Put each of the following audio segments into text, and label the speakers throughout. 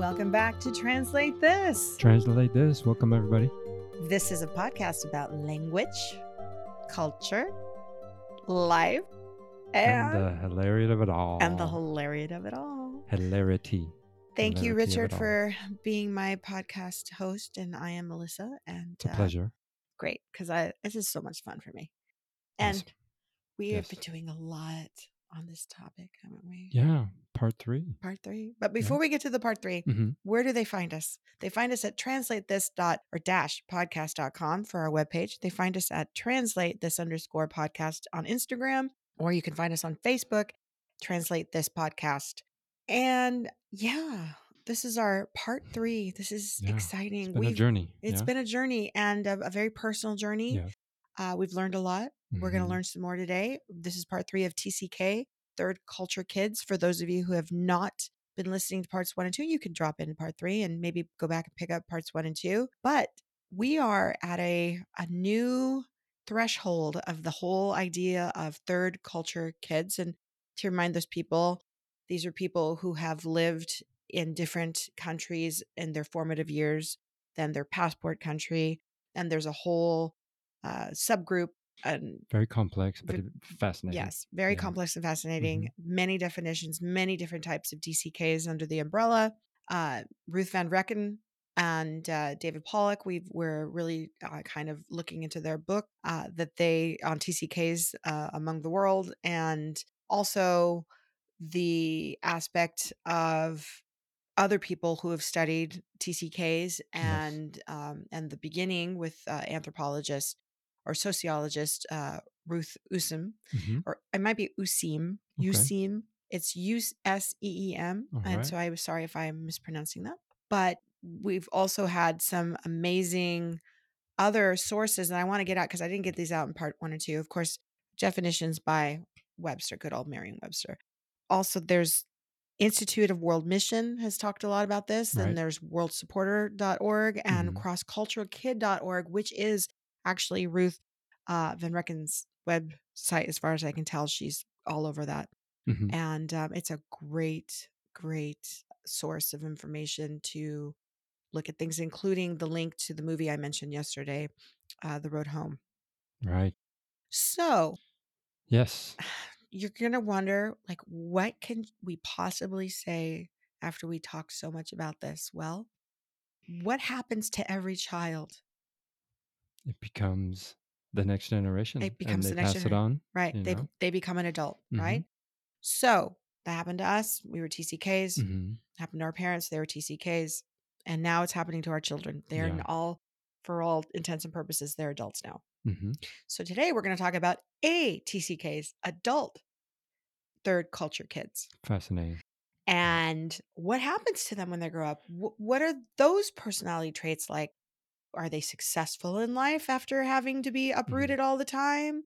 Speaker 1: Welcome back to Translate This.
Speaker 2: Translate this. Welcome, everybody.
Speaker 1: This is a podcast about language, culture, life,
Speaker 2: And,
Speaker 1: and,
Speaker 2: the hilarity of it all.
Speaker 1: and the hilarity of it all.
Speaker 2: hilarity.
Speaker 1: Thank you,
Speaker 2: hilarity of
Speaker 1: Richard, for being my podcast host. And I am Melissa. And
Speaker 2: It's a
Speaker 1: uh,
Speaker 2: pleasure.
Speaker 1: great because I this is so much fun for me. And
Speaker 2: Awesome.
Speaker 1: we have been doing a lot on this topic, haven't we?
Speaker 2: Yeah, part three.
Speaker 1: Part three. But before we get to the part 3
Speaker 2: hmm
Speaker 1: where do they find us? They find us at translate this dot or dash podcast.com for our webpage. They find us at translate this underscore podcast on Instagram, or you can find us on Facebook, translate this podcast. And yeah, this is our part three. This is
Speaker 2: Yeah,
Speaker 1: exciting.
Speaker 2: It's been a journey.
Speaker 1: It's
Speaker 2: yeah?
Speaker 1: been a journey and a, a very personal journey.
Speaker 2: Yeah.
Speaker 1: Uh, we've learned a lot. We're going to
Speaker 2: Mhm.
Speaker 1: learn some more today. This is part three of TCK, Third Culture Kids. For those of you who have not been listening to parts one and two, you can drop in part three and maybe go back and pick up parts one and two. But we are at a, a new threshold of the whole idea of third culture kids. And to remind those people, these are people who have lived in different countries in their formative years than their passport country. And there's a whole uh, subgroup and
Speaker 2: Very complex, but fascinating.
Speaker 1: Yes, very
Speaker 2: Yeah. Mm-hmm.
Speaker 1: complex and fascinating. Many definitions, many different types of DCKs under the umbrella. Uh, Ruth Van Reken and uh, David Pollock, we we're really uh, kind of looking into their book uh, that they on TCKs uh, among the world, and also the aspect of other people who have studied TCKs and um, and the beginning with uh, anthropologist or sociologist uh, Ruth Useem,
Speaker 2: Mhm.
Speaker 1: or it might be Useem,
Speaker 2: Okay.
Speaker 1: Useem. It's U S E E M, and
Speaker 2: right.
Speaker 1: so I was sorry if I'm mispronouncing that. But we've also had some amazing other sources, and I want to get out because I didn't get these out in part one or two. Of course, definitions by Webster, good old Merriam-Webster. Also, there's Institute of World Mission has talked a lot about this.
Speaker 2: Right.
Speaker 1: Then there's worldsupporter.org and
Speaker 2: Mhm.
Speaker 1: crossculturalkid.org, which is actually Ruth uh, Van Reken's website. As far as I can tell, she's all over that.
Speaker 2: Mhm.
Speaker 1: And um, it's a great, great source of information to look at things, including the link to the movie I mentioned yesterday, uh, The Road Home.
Speaker 2: Right.
Speaker 1: So
Speaker 2: Yes.
Speaker 1: you're going to wonder, like, what can we possibly say after we talk so much about this? Well, what happens to every child?
Speaker 2: It becomes the next generation.
Speaker 1: It becomes
Speaker 2: and
Speaker 1: the
Speaker 2: they
Speaker 1: next
Speaker 2: pass
Speaker 1: gener-
Speaker 2: it on.
Speaker 1: Right. They
Speaker 2: know?
Speaker 1: they become an adult,
Speaker 2: Mhm.
Speaker 1: right? So that happened to us. We were TCKs.
Speaker 2: hmm
Speaker 1: Happened to our parents. They were TCKs. And now it's happening to our children. They're
Speaker 2: Yeah.
Speaker 1: all, for all intents and purposes, they're adults now.
Speaker 2: hmm
Speaker 1: So today we're going to talk about a TCKs, adult third culture kids.
Speaker 2: Fascinating.
Speaker 1: and what happens to them when they grow up what are those personality traits like are they successful in life after having to
Speaker 2: Mm-hmm.
Speaker 1: be uprooted all the time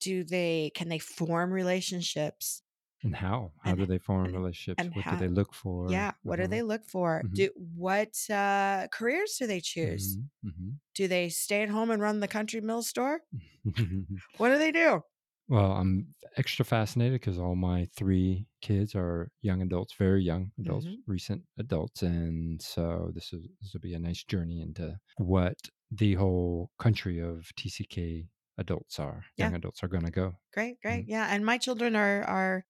Speaker 1: do they can they form relationships
Speaker 2: And how? How
Speaker 1: And-
Speaker 2: do they form
Speaker 1: and-
Speaker 2: relationships?
Speaker 1: and
Speaker 2: what
Speaker 1: how-
Speaker 2: do they look for?
Speaker 1: yeah what do
Speaker 2: Mhm.
Speaker 1: they look for
Speaker 2: Mhm.
Speaker 1: do what uh careers do they choose
Speaker 2: Mhm.
Speaker 1: do they stay at home and run the country mill store what do they do
Speaker 2: Well, I'm extra fascinated because all my three kids are young adults, very young adults,
Speaker 1: Mhm.
Speaker 2: recent adults, and so this is this will be a nice journey into what the whole country of TCK adults are,
Speaker 1: Yeah.
Speaker 2: young adults are going to go.
Speaker 1: great great
Speaker 2: Mm-hmm.
Speaker 1: yeah and my children are are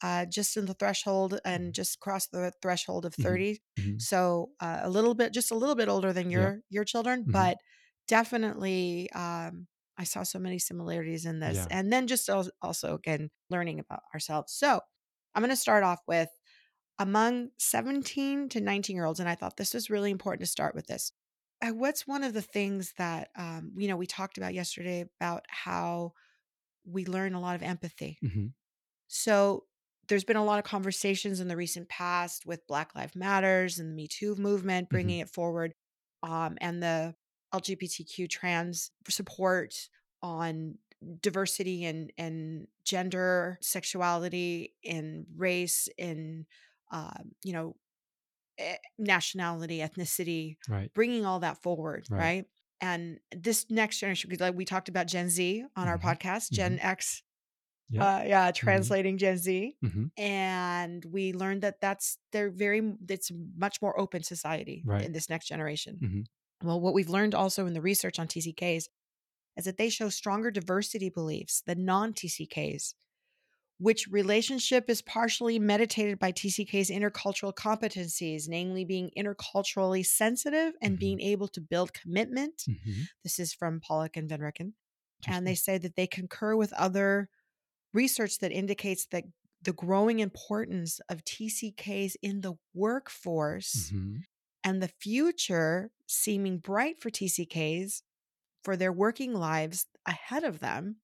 Speaker 1: uh, just in the threshold and
Speaker 2: Mhm.
Speaker 1: just crossed the threshold of
Speaker 2: Mhm.
Speaker 1: 30
Speaker 2: Mhm.
Speaker 1: so uh, a little bit just a little bit older than your your children
Speaker 2: Mhm.
Speaker 1: but definitely um i saw so many similarities in this
Speaker 2: Yeah.
Speaker 1: and then just also again learning about ourselves so i'm going to start off with among 17 to 19 year olds and i thought this was really important to start with this uh, what's one of the things that um, you know we talked about yesterday about how we learn a lot of empathy
Speaker 2: Mhm.
Speaker 1: so there's been a lot of conversations in the recent past with Black Lives Matters and the Me Too movement, bringing it forward, um, and the LGBTQ trans support on diversity and and gender, sexuality, in race, in um, you know eh, nationality, ethnicity,
Speaker 2: Right.
Speaker 1: bringing all that forward,
Speaker 2: Right.
Speaker 1: right? And this next generation, because like we talked about Gen Z on our
Speaker 2: Mhm.
Speaker 1: podcast, Gen X
Speaker 2: Yeah.
Speaker 1: Uh, yeah, translating Gen Z.
Speaker 2: Mhm.
Speaker 1: And we learned that that's they're very it's much more open society
Speaker 2: Right.
Speaker 1: in this next generation. Well, what we've learned also in the research on TCKs is that they show stronger diversity beliefs than non-TCKs, which relationship is partially meditated by TCK's intercultural competencies, namely being interculturally sensitive and
Speaker 2: Mhm.
Speaker 1: being able to build commitment.
Speaker 2: Mhm.
Speaker 1: This is from Pollock and Van Reken. And they say that they concur with other research that indicates that the growing importance of TCKs in the workforce
Speaker 2: Mhm.
Speaker 1: And the future seeming bright for TCKs for their working lives ahead of them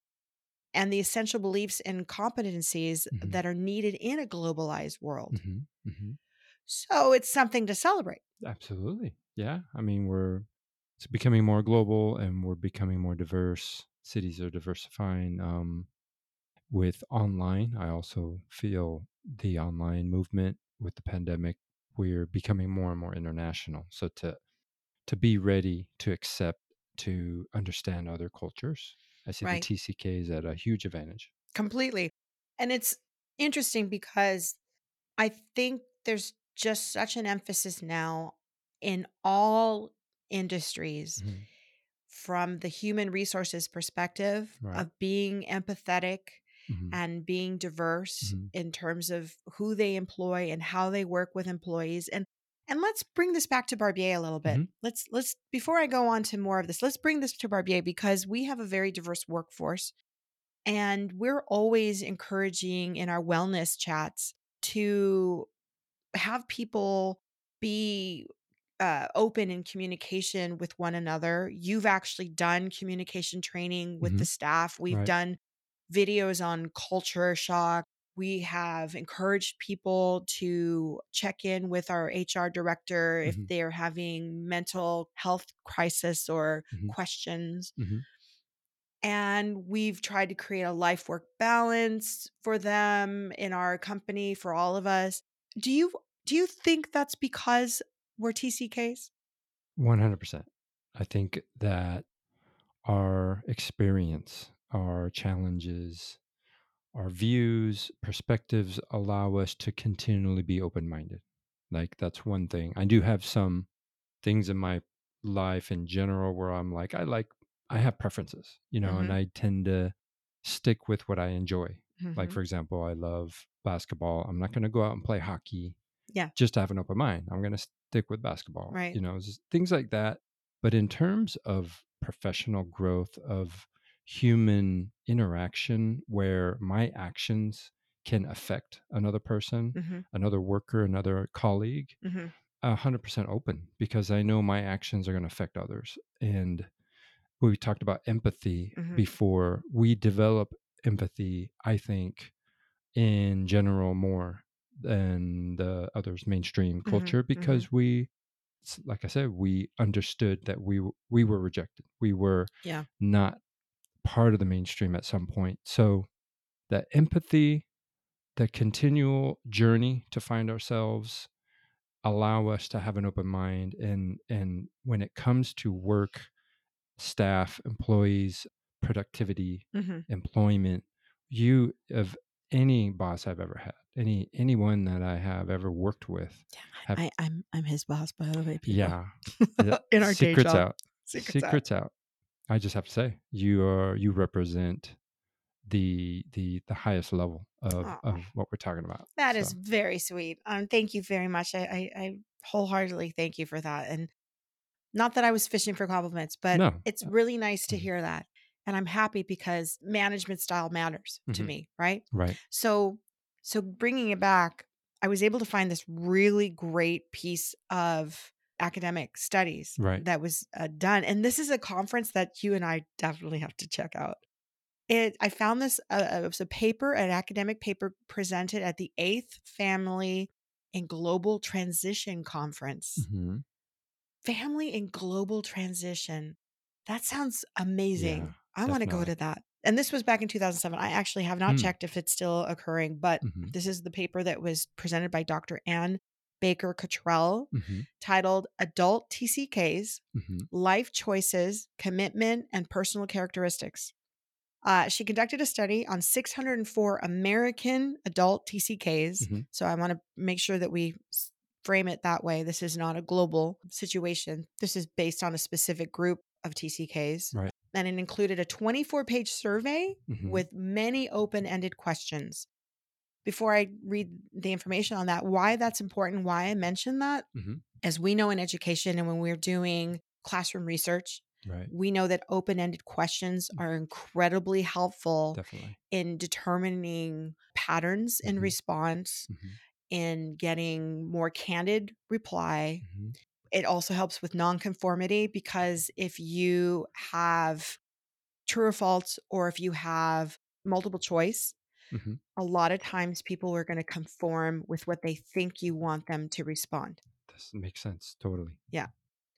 Speaker 1: and the essential beliefs and competencies
Speaker 2: Mhm.
Speaker 1: that are needed in a globalized world.
Speaker 2: Mhm. Mhm.
Speaker 1: So it's something to celebrate.
Speaker 2: Absolutely. Yeah. I mean, we're it's becoming more global and we're becoming more diverse. Cities are diversifying. Um, with online, I also feel the online movement with the pandemic, we're becoming more and more international. So to to be ready to accept, to understand other cultures, I see the
Speaker 1: Right.
Speaker 2: TCK is at a huge advantage.
Speaker 1: Completely. And it's interesting because I think there's just such an emphasis now in all industries
Speaker 2: Mhm.
Speaker 1: from the human resources perspective
Speaker 2: Right.
Speaker 1: of being empathetic
Speaker 2: Mhm.
Speaker 1: and being diverse
Speaker 2: Mhm.
Speaker 1: in terms of who they employ and how they work with employees and and let's bring this back to Barbier a little bit.
Speaker 2: Mhm.
Speaker 1: Let's let's before I go on to more of this, let's bring this to Barbier because we have a very diverse workforce and we're always encouraging in our wellness chats to have people be uh, open in communication with one another. You've actually done communication training with the
Speaker 2: Mhm.
Speaker 1: staff. We've
Speaker 2: Right.
Speaker 1: done videos on culture shock. We have encouraged people to check in with our HR director if
Speaker 2: Mhm.
Speaker 1: they're having mental health crisis or
Speaker 2: Mhm.
Speaker 1: questions.
Speaker 2: Mhm.
Speaker 1: And we've tried to create a life work balance for them in our company for all of us. Do you do you think that's because we're TCKs?
Speaker 2: 100%. I think that our experience, our challenges, our views, perspectives allow us to continually be open minded. Like, that's one thing. I do have some things in my life in general where I'm like, I like, I have preferences, you know, and
Speaker 1: Mhm.
Speaker 2: I tend to stick with what I enjoy. Like,
Speaker 1: Mhm.
Speaker 2: for example, I love basketball. I'm not going to go out and play hockey
Speaker 1: Yeah.
Speaker 2: just to have an open mind. I'm going to stick with basketball,
Speaker 1: Right.
Speaker 2: you know, things like that. But in terms of professional growth, of human interaction, where my actions can affect another person,
Speaker 1: Mhm.
Speaker 2: another worker, another colleague,
Speaker 1: Mhm.
Speaker 2: a hundred percent open because I know my actions are going to affect others. And we talked about empathy
Speaker 1: Mhm.
Speaker 2: before. We develop empathy, I think, in general more than the others mainstream
Speaker 1: Mhm.
Speaker 2: culture
Speaker 1: Mhm.
Speaker 2: because we like I said, we understood that we we were rejected. We were
Speaker 1: Yeah.
Speaker 2: not part of the mainstream at some point. So that empathy, the continual journey to find ourselves allow us to have an open mind and and when it comes to work, staff, employees, productivity,
Speaker 1: Mhm.
Speaker 2: employment, you of any boss I've ever had, any anyone that I have ever worked with have
Speaker 1: I, I'm I'm his boss, by the way, people.
Speaker 2: yeah. yeah,
Speaker 1: In our day
Speaker 2: secrets out.
Speaker 1: Secrets out.
Speaker 2: Secrets out. I just have to say, you are you represent the the the highest level of of what we're talking about.
Speaker 1: That is
Speaker 2: So,
Speaker 1: very sweet. Um, thank you very much. I, I, I wholeheartedly thank you for that. And not that I was fishing for compliments, but
Speaker 2: no.
Speaker 1: it's really nice to
Speaker 2: mhm,
Speaker 1: hear that. And I'm happy because management style matters to
Speaker 2: mhm,
Speaker 1: me, right?
Speaker 2: Right.
Speaker 1: So, so bringing it back, I was able to find this really great piece of academic studies
Speaker 2: Right.
Speaker 1: that was uh, done, and this is a conference that you and I definitely have to check out. It, I found this. Uh, it was a paper, an academic paper presented at the Eighth Family and Global Transition Conference.
Speaker 2: hmm
Speaker 1: Family and Global Transition. That sounds amazing.
Speaker 2: Yeah.
Speaker 1: I want to go to that. And this was back in 2007. I actually have not
Speaker 2: Mm.
Speaker 1: checked if it's still occurring, but
Speaker 2: hmm
Speaker 1: this is the paper that was presented by Dr. Ann Baker Cottrell
Speaker 2: hmm
Speaker 1: titled Adult TCKs
Speaker 2: hmm
Speaker 1: Life Choices, Commitment, and Personal Characteristics. Uh, she conducted a study on 604 American adult TCKs.
Speaker 2: Mhm.
Speaker 1: So I want to make sure that we frame it that way. This is not a global situation. This is based on a specific group of TCKs.
Speaker 2: Right.
Speaker 1: And it included a 24 page survey
Speaker 2: Mhm.
Speaker 1: with many open ended questions. Before I read the information on that, why that's important, why I mention that,
Speaker 2: Mhm.
Speaker 1: as we know in education and when we're doing classroom research,
Speaker 2: Right.
Speaker 1: we know that open ended questions
Speaker 2: Mm.
Speaker 1: are incredibly helpful
Speaker 2: Definitely.
Speaker 1: in determining patterns in
Speaker 2: Mhm.
Speaker 1: response,
Speaker 2: Mhm.
Speaker 1: in getting more candid reply.
Speaker 2: Mhm.
Speaker 1: It also helps with nonconformity because if you have true or false, or if you have multiple choice,
Speaker 2: Mhm.
Speaker 1: a lot of times people are going to conform with what they think you want them to respond.
Speaker 2: This makes sense. Totally. Yeah.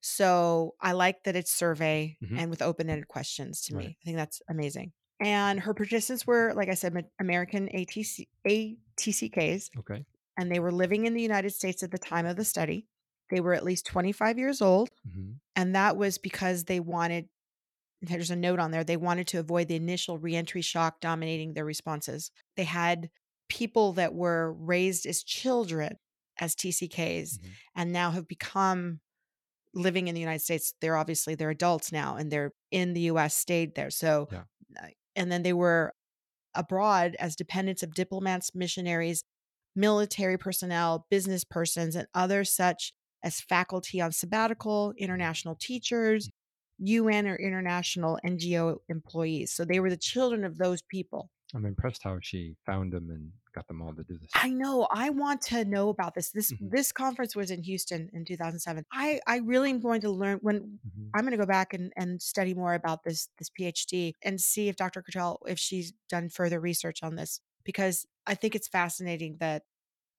Speaker 1: So I like that it's survey
Speaker 2: Mhm.
Speaker 1: and with open ended questions to
Speaker 2: Right.
Speaker 1: me. I think that's amazing. And her participants were, like I said, American ATC, ATCKs,
Speaker 2: Okay.
Speaker 1: and they were living in the United States at the time of the study. They were at least 25 years old,
Speaker 2: Mhm.
Speaker 1: and that was because they wanted, there's a note on there, they wanted to avoid the initial reentry shock dominating their responses. They had people that were raised as children as TCKs
Speaker 2: Mhm.
Speaker 1: and now have become living in the United States. They're obviously they're adults now and they're in the US, stayed there. So
Speaker 2: Yeah.
Speaker 1: uh, and then they were abroad as dependents of diplomats, missionaries, military personnel, business persons, and others such as faculty on sabbatical, international teachers, UN or international NGO employees. So they were the children of those people.
Speaker 2: I'm impressed how she found them and got them all to do this.
Speaker 1: I know. I want to know about this. This
Speaker 2: Mhm.
Speaker 1: this conference was in Houston in 2007. I I really am going to learn when
Speaker 2: Mhm.
Speaker 1: I'm going to go back and, and study more about this this PhD and see if Dr. Cottrell if she's done further research on this because I think it's fascinating that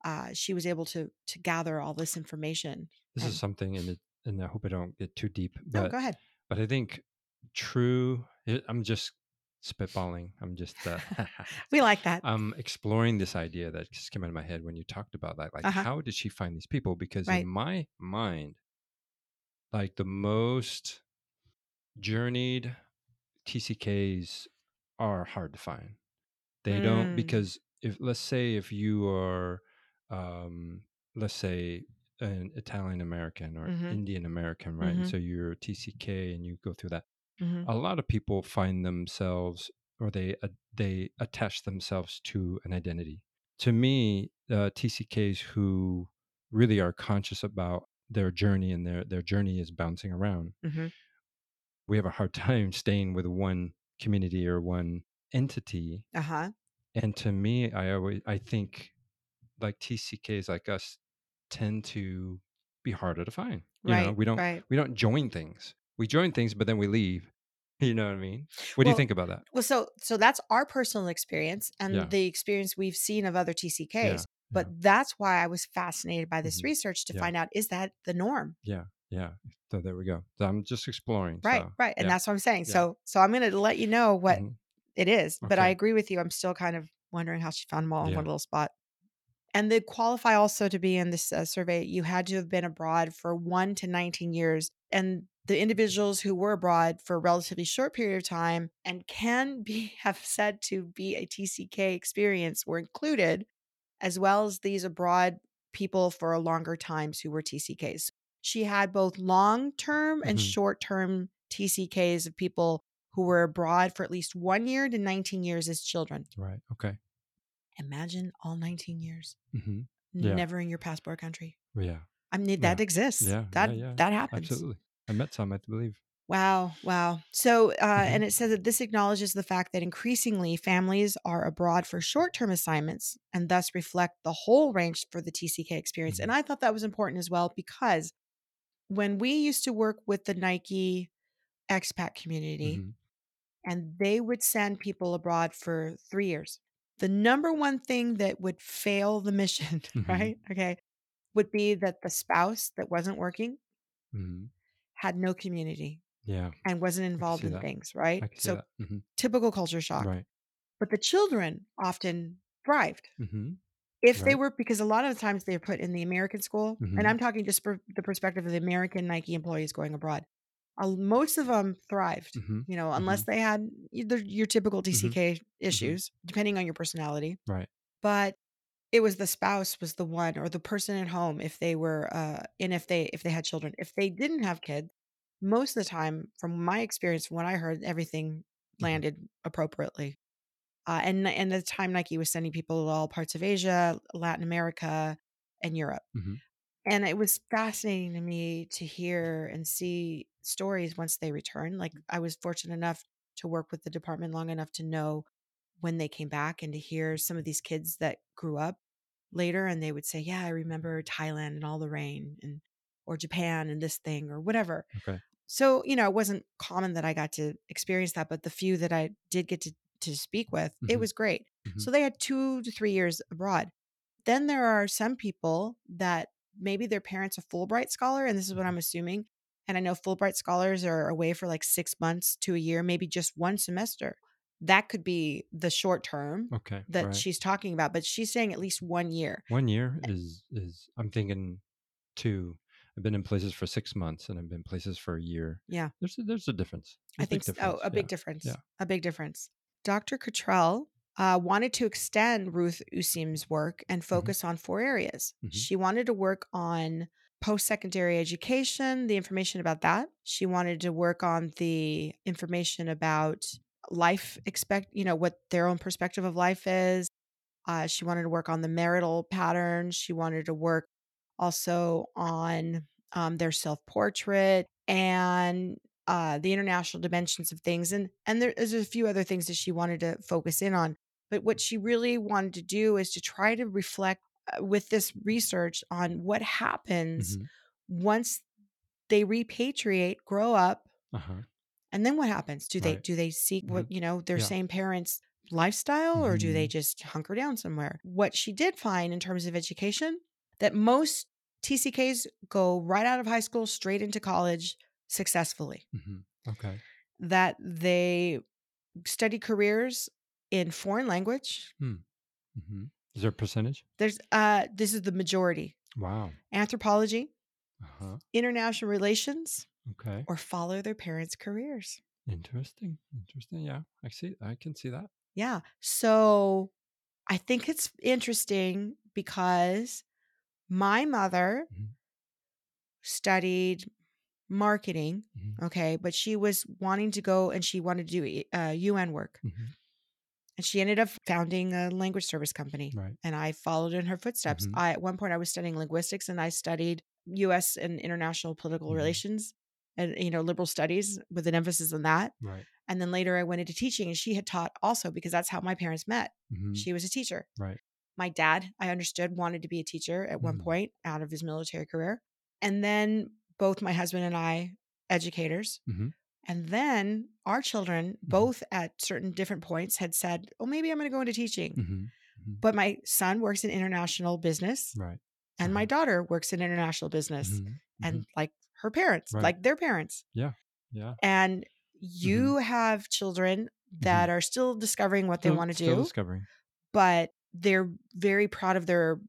Speaker 1: uh, she was able to to gather all this information.
Speaker 2: This
Speaker 1: And-
Speaker 2: is something, and and I hope I don't get too deep,
Speaker 1: no, go ahead.
Speaker 2: But I think true. I'm just spitballing. I'm just uh,
Speaker 1: We like that.
Speaker 2: I'm exploring this idea that just came out of my head when you talked about that. Like,
Speaker 1: Uh-huh.
Speaker 2: how did she find these people? Because
Speaker 1: Right.
Speaker 2: in my mind, like the most journeyed TCKs are hard to find. They don't
Speaker 1: Mm.
Speaker 2: because if let's say if you are, um, let's say an Italian American or
Speaker 1: Mhm.
Speaker 2: Indian American, right? And
Speaker 1: Mhm.
Speaker 2: so you're TCK and you go through that
Speaker 1: Mhm.
Speaker 2: a lot of people find themselves or they uh, they attach themselves to an identity. To me, uh, TCKs who really are conscious about their journey and their their journey is bouncing around.
Speaker 1: Mhm.
Speaker 2: We have a hard time staying with one community or one entity.
Speaker 1: Uh huh.
Speaker 2: And to me, I always I think like TCKs like us tend to be harder to find. You know, we don't
Speaker 1: Right.
Speaker 2: we don't join things. We join things, but then we leave. You know what I mean? What do you think about that?
Speaker 1: Well, so so that's our personal experience and
Speaker 2: Yeah.
Speaker 1: the experience we've seen of other TCKs. But
Speaker 2: yeah.
Speaker 1: that's why I was fascinated by this
Speaker 2: Mhm.
Speaker 1: research to
Speaker 2: Yeah.
Speaker 1: find out is that the norm?
Speaker 2: Yeah, yeah. So there we go. So I'm just exploring.
Speaker 1: Right,
Speaker 2: so,
Speaker 1: right. And
Speaker 2: yeah.
Speaker 1: that's what I'm saying.
Speaker 2: Yeah.
Speaker 1: So so I'm going to let you know what
Speaker 2: Mhm.
Speaker 1: it is. But I agree with you. I'm still kind of wondering how she found them all in one little spot. And they qualify also to be in this uh, survey. You had to have been abroad for one to 19 years. And the individuals who were abroad for a relatively short period of time and can be have said to be a TCK experience were included, as well as these abroad people for a longer times who were TCKs. She had both long term and
Speaker 2: Mhm.
Speaker 1: short term TCKs of people who were abroad for at least one year to 19 years as children.
Speaker 2: Right. Okay.
Speaker 1: Imagine all 19 years,
Speaker 2: hmm Yeah.
Speaker 1: never in your passport country.
Speaker 2: Yeah.
Speaker 1: I mean, that exists.
Speaker 2: Yeah.
Speaker 1: That
Speaker 2: yeah. Yeah.
Speaker 1: that happens.
Speaker 2: Absolutely. I met some, I believe.
Speaker 1: Wow, wow. So, uh,
Speaker 2: Mhm.
Speaker 1: and it says that this acknowledges the fact that increasingly families are abroad for short term assignments and thus reflect the whole range for the TCK experience. And I thought that was important as well because when we used to work with the Nike expat community
Speaker 2: Mhm.
Speaker 1: and they would send people abroad for three years, the number one thing that would fail the mission,
Speaker 2: Mhm.
Speaker 1: right? Okay, would be that the spouse that wasn't working
Speaker 2: Mhm.
Speaker 1: had no community
Speaker 2: Yeah.
Speaker 1: and wasn't involved in
Speaker 2: that.
Speaker 1: things, right?
Speaker 2: I can see
Speaker 1: So
Speaker 2: that. hmm
Speaker 1: typical culture shock.
Speaker 2: Right.
Speaker 1: But the children often thrived
Speaker 2: hmm
Speaker 1: if they were because a lot of the times they're put in the American school, and I'm talking just for the perspective of the American Nike employees going abroad. Uh, most of them thrived,
Speaker 2: Mhm.
Speaker 1: you know, unless
Speaker 2: Mhm.
Speaker 1: they had either your typical. TCK
Speaker 2: Mhm.
Speaker 1: issues, depending on your personality.
Speaker 2: Right.
Speaker 1: But it was the spouse was the one or the person at home if they were, uh and if they if they had children. If they didn't have kids, most of the time, from my experience, what I heard, everything
Speaker 2: Mhm.
Speaker 1: landed appropriately. Uh, and and the time, Nike was sending people to all parts of Asia, Latin America, and Europe.
Speaker 2: Mhm.
Speaker 1: And it was fascinating to me to hear and see stories once they returned. Like, I was fortunate enough to work with the department long enough to know when they came back and to hear some of these kids that grew up later and they would say, "Yeah, I remember Thailand and all the rain and or Japan and this thing or whatever."
Speaker 2: Okay.
Speaker 1: So, you know, it wasn't common that I got to experience that, but the few that I did get to to speak with, it
Speaker 2: Mhm.
Speaker 1: was great.
Speaker 2: Mhm.
Speaker 1: So they had 2 to 3 years abroad. Then there are some people that maybe their parents a Fulbright scholar, and this is what
Speaker 2: Mhm.
Speaker 1: I'm assuming, and I know Fulbright scholars are away for, like, 6 months to a year, maybe just 1 semester. That could be the short term
Speaker 2: Okay.
Speaker 1: that
Speaker 2: Right.
Speaker 1: she's talking about, but she's saying at least 1 year.
Speaker 2: 1 year is is I'm thinking 2. I've been in places for 6 months, and I've been places for a year.
Speaker 1: Yeah.
Speaker 2: There's a there's a difference.
Speaker 1: I
Speaker 2: There's a
Speaker 1: think
Speaker 2: big
Speaker 1: s oh, a big
Speaker 2: Yeah.
Speaker 1: difference.
Speaker 2: Yeah.
Speaker 1: A big difference. Dr. Cottrell, uh, wanted to extend Ruth Useem's work and focus on 4 areas.
Speaker 2: Mhm.
Speaker 1: She wanted to work on post-secondary education, the information about that. She wanted to work on the information about life expect you know, what their own perspective of life is. Uh, she wanted to work on the marital patterns. She wanted to work also on, um, their self-portrait and, uh, the international dimensions of things, and and there is a few other things that she wanted to focus in on. But what she really wanted to do is to try to reflect, uh, with this research on what happens
Speaker 2: Mhm.
Speaker 1: once they repatriate, grow up,
Speaker 2: Uh-huh.
Speaker 1: and then what happens? Do they
Speaker 2: Right.
Speaker 1: do they seek what,
Speaker 2: Mhm.
Speaker 1: you know, their
Speaker 2: Yeah.
Speaker 1: same parents' lifestyle, or do they
Speaker 2: Mhm.
Speaker 1: just hunker down somewhere? What she did find in terms of education, that most TCKs go right out of high school straight into college successfully.
Speaker 2: Mhm. Okay.
Speaker 1: That they study careers in foreign language.
Speaker 2: Mhm. Is there a percentage?
Speaker 1: There's, uh this is the majority.
Speaker 2: Wow.
Speaker 1: Anthropology,
Speaker 2: Uh-huh.
Speaker 1: international relations,
Speaker 2: Okay.
Speaker 1: or follow their parents' careers.
Speaker 2: Interesting. Interesting. Yeah. I see I can see that.
Speaker 1: Yeah. So I think it's interesting because my mother
Speaker 2: Mhm.
Speaker 1: studied marketing,
Speaker 2: Mhm.
Speaker 1: okay, but she was wanting to go and she wanted to do e uh, UN work.
Speaker 2: Mhm.
Speaker 1: And she ended up founding a language service company,
Speaker 2: Right.
Speaker 1: and I followed in her footsteps.
Speaker 2: Mhm.
Speaker 1: I at one point, I was studying linguistics, and I studied US and international political
Speaker 2: Mhm.
Speaker 1: relations and, you know, liberal studies with an emphasis on that.
Speaker 2: Right.
Speaker 1: And then later I went into teaching, and she had taught also because that's how my parents met.
Speaker 2: Mhm.
Speaker 1: She was a teacher.
Speaker 2: Right.
Speaker 1: My dad, I understood, wanted to be a teacher at one
Speaker 2: Mm.
Speaker 1: point out of his military career. And then both my husband and I, educators. And then our children,
Speaker 2: Mhm.
Speaker 1: both at certain different points, had said, Oh, maybe I'm going to go into teaching.
Speaker 2: Mhm. Mhm.
Speaker 1: But my son works in international business,
Speaker 2: Right.
Speaker 1: and my
Speaker 2: Uh-huh.
Speaker 1: daughter works in international business.
Speaker 2: Mhm. Mhm.
Speaker 1: And like her parents,
Speaker 2: Right.
Speaker 1: like their parents.
Speaker 2: Yeah. Yeah.
Speaker 1: And you have children that are still discovering what they want to do.
Speaker 2: still discovering.
Speaker 1: but they're very proud of their.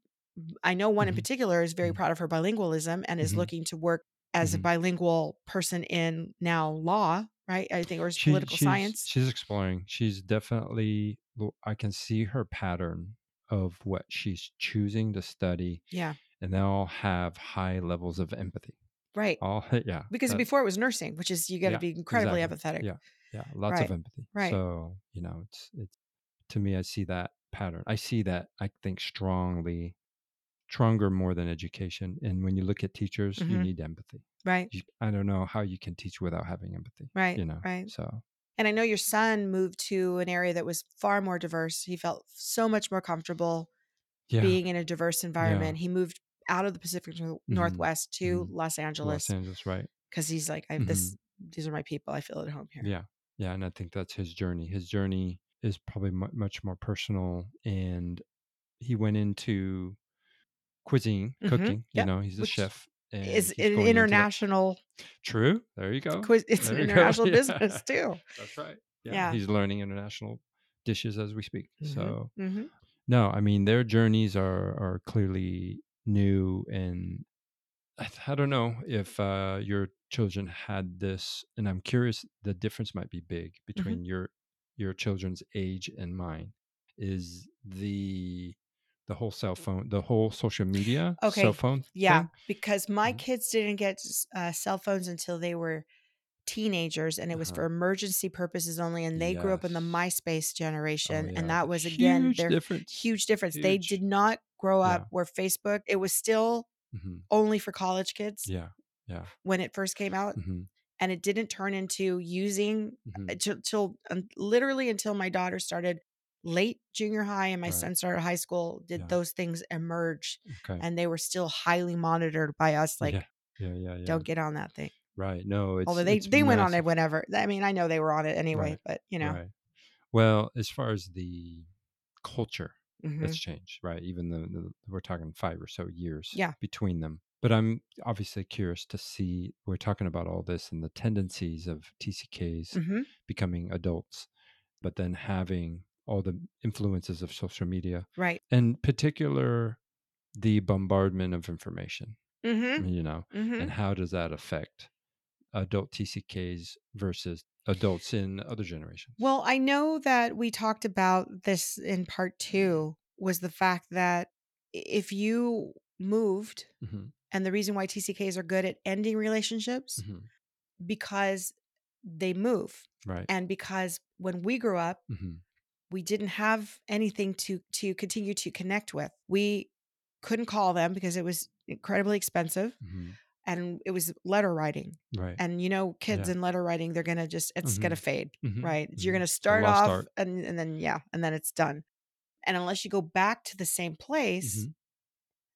Speaker 1: I know one in
Speaker 2: Mhm.
Speaker 1: particular is very
Speaker 2: Mhm.
Speaker 1: proud of her bilingualism and is
Speaker 2: Mhm.
Speaker 1: looking to work as a
Speaker 2: Mhm.
Speaker 1: bilingual person in now law, right? I think, or
Speaker 2: She-
Speaker 1: political
Speaker 2: she's,
Speaker 1: science.
Speaker 2: She's exploring. She's definitely. I can see her pattern of what she's choosing to study,
Speaker 1: Yeah,
Speaker 2: and they all have high levels of empathy.
Speaker 1: right.
Speaker 2: All yeah.
Speaker 1: Because before it was nursing, which is you got to
Speaker 2: Yeah,
Speaker 1: be incredibly
Speaker 2: exactly.
Speaker 1: empathetic.
Speaker 2: Yeah. Yeah, lots
Speaker 1: Right,
Speaker 2: of empathy.
Speaker 1: right.
Speaker 2: So you know, it's it's to me, I see that pattern. I see that. I think strongly, stronger more than education. And when you look at teachers, you
Speaker 1: Mhm.
Speaker 2: need empathy.
Speaker 1: Right,
Speaker 2: You, I don't know how you can teach without having empathy.
Speaker 1: right,
Speaker 2: You know.
Speaker 1: right.
Speaker 2: So
Speaker 1: And I know your son moved to an area that was far more diverse. He felt so much more comfortable
Speaker 2: yeah.
Speaker 1: being in a diverse environment. He moved out of the Pacific Nor- Northwest to
Speaker 2: mhm.
Speaker 1: Los Angeles
Speaker 2: Los Angeles, right?
Speaker 1: because he's like, I, "This, these are my people. I feel at home here."
Speaker 2: Yeah. Yeah. And I think that's his journey. His journey is probably mu- much more personal. And he went into cuisine,
Speaker 1: Mhm.
Speaker 2: cooking. You know, he's a
Speaker 1: Which
Speaker 2: chef. And
Speaker 1: It's an
Speaker 2: going into that-
Speaker 1: international
Speaker 2: True. There you go.
Speaker 1: quiz. It's an
Speaker 2: There go.
Speaker 1: international
Speaker 2: Yeah.
Speaker 1: business too.
Speaker 2: That's right. Yeah.
Speaker 1: Yeah.
Speaker 2: He's learning international dishes as we speak. So
Speaker 1: hmm
Speaker 2: no, I mean their journeys are are clearly new and I th- I don't know if uh, your children had this, and I'm curious. The difference might be big
Speaker 1: Mhm.
Speaker 2: between your your children's age and mine. Is the the whole cell phone, the whole social media
Speaker 1: okay.
Speaker 2: cell phone
Speaker 1: Yeah,
Speaker 2: thing?
Speaker 1: because my
Speaker 2: Mhm.
Speaker 1: kids didn't get uh, cell phones until they were teenagers, and it was
Speaker 2: Uh-huh.
Speaker 1: for emergency purposes only, and they grew up in the
Speaker 2: Yes.
Speaker 1: MySpace
Speaker 2: Oh
Speaker 1: generation, and that was, again,
Speaker 2: huge
Speaker 1: their
Speaker 2: difference.
Speaker 1: huge difference. They did not grow up
Speaker 2: Yeah.
Speaker 1: where Facebook it was still
Speaker 2: hmm
Speaker 1: only for college kids
Speaker 2: Yeah. Yeah.
Speaker 1: when it first came out,
Speaker 2: hmm
Speaker 1: and it didn't turn into using
Speaker 2: hmm
Speaker 1: uh, till till um, literally until my daughter started late junior high and my
Speaker 2: Right.
Speaker 1: son started high school did
Speaker 2: Yeah.
Speaker 1: those things emerge,
Speaker 2: Okay.
Speaker 1: and they were still highly monitored by us, like,
Speaker 2: Yeah. Yeah. Yeah.
Speaker 1: "Don't get on that thing."
Speaker 2: Right. No, it's
Speaker 1: Although they they went on it whenever I mean, I know they were on it anyway,
Speaker 2: Right.
Speaker 1: but, you know.
Speaker 2: Right. Well, as far as the culture, it's
Speaker 1: Mhm.
Speaker 2: changed, right? Even though the, we're talking five or so years
Speaker 1: Yeah.
Speaker 2: between them. But I'm obviously curious to see. We're talking about all this and the tendencies of TCKs
Speaker 1: Mhm.
Speaker 2: becoming adults, but then having all the influences of social media,
Speaker 1: Right.
Speaker 2: in particular, the bombardment of information.
Speaker 1: Mhm.
Speaker 2: You know,
Speaker 1: Mhm.
Speaker 2: and how does that affect adult TCKs versus adults in other generations?
Speaker 1: Well, I know that we talked about this in part 2 was the fact that if you moved
Speaker 2: hmm
Speaker 1: and the reason why TCKs are good at ending relationships
Speaker 2: hmm
Speaker 1: because they move,
Speaker 2: Right.
Speaker 1: and because when we grew up,
Speaker 2: hmm
Speaker 1: we didn't have anything to to continue to connect with. We couldn't call them because it was incredibly expensive,
Speaker 2: hmm
Speaker 1: and it was letter writing.
Speaker 2: Right.
Speaker 1: And, you know, kids
Speaker 2: Yeah.
Speaker 1: in letter writing, they're gonna just it's gonna
Speaker 2: Mhm.
Speaker 1: fade,
Speaker 2: Mhm.
Speaker 1: right? You're
Speaker 2: Mhm.
Speaker 1: gonna start off
Speaker 2: art.
Speaker 1: and and then yeah, and then it's done. And unless you go back to the same place,
Speaker 2: Mhm.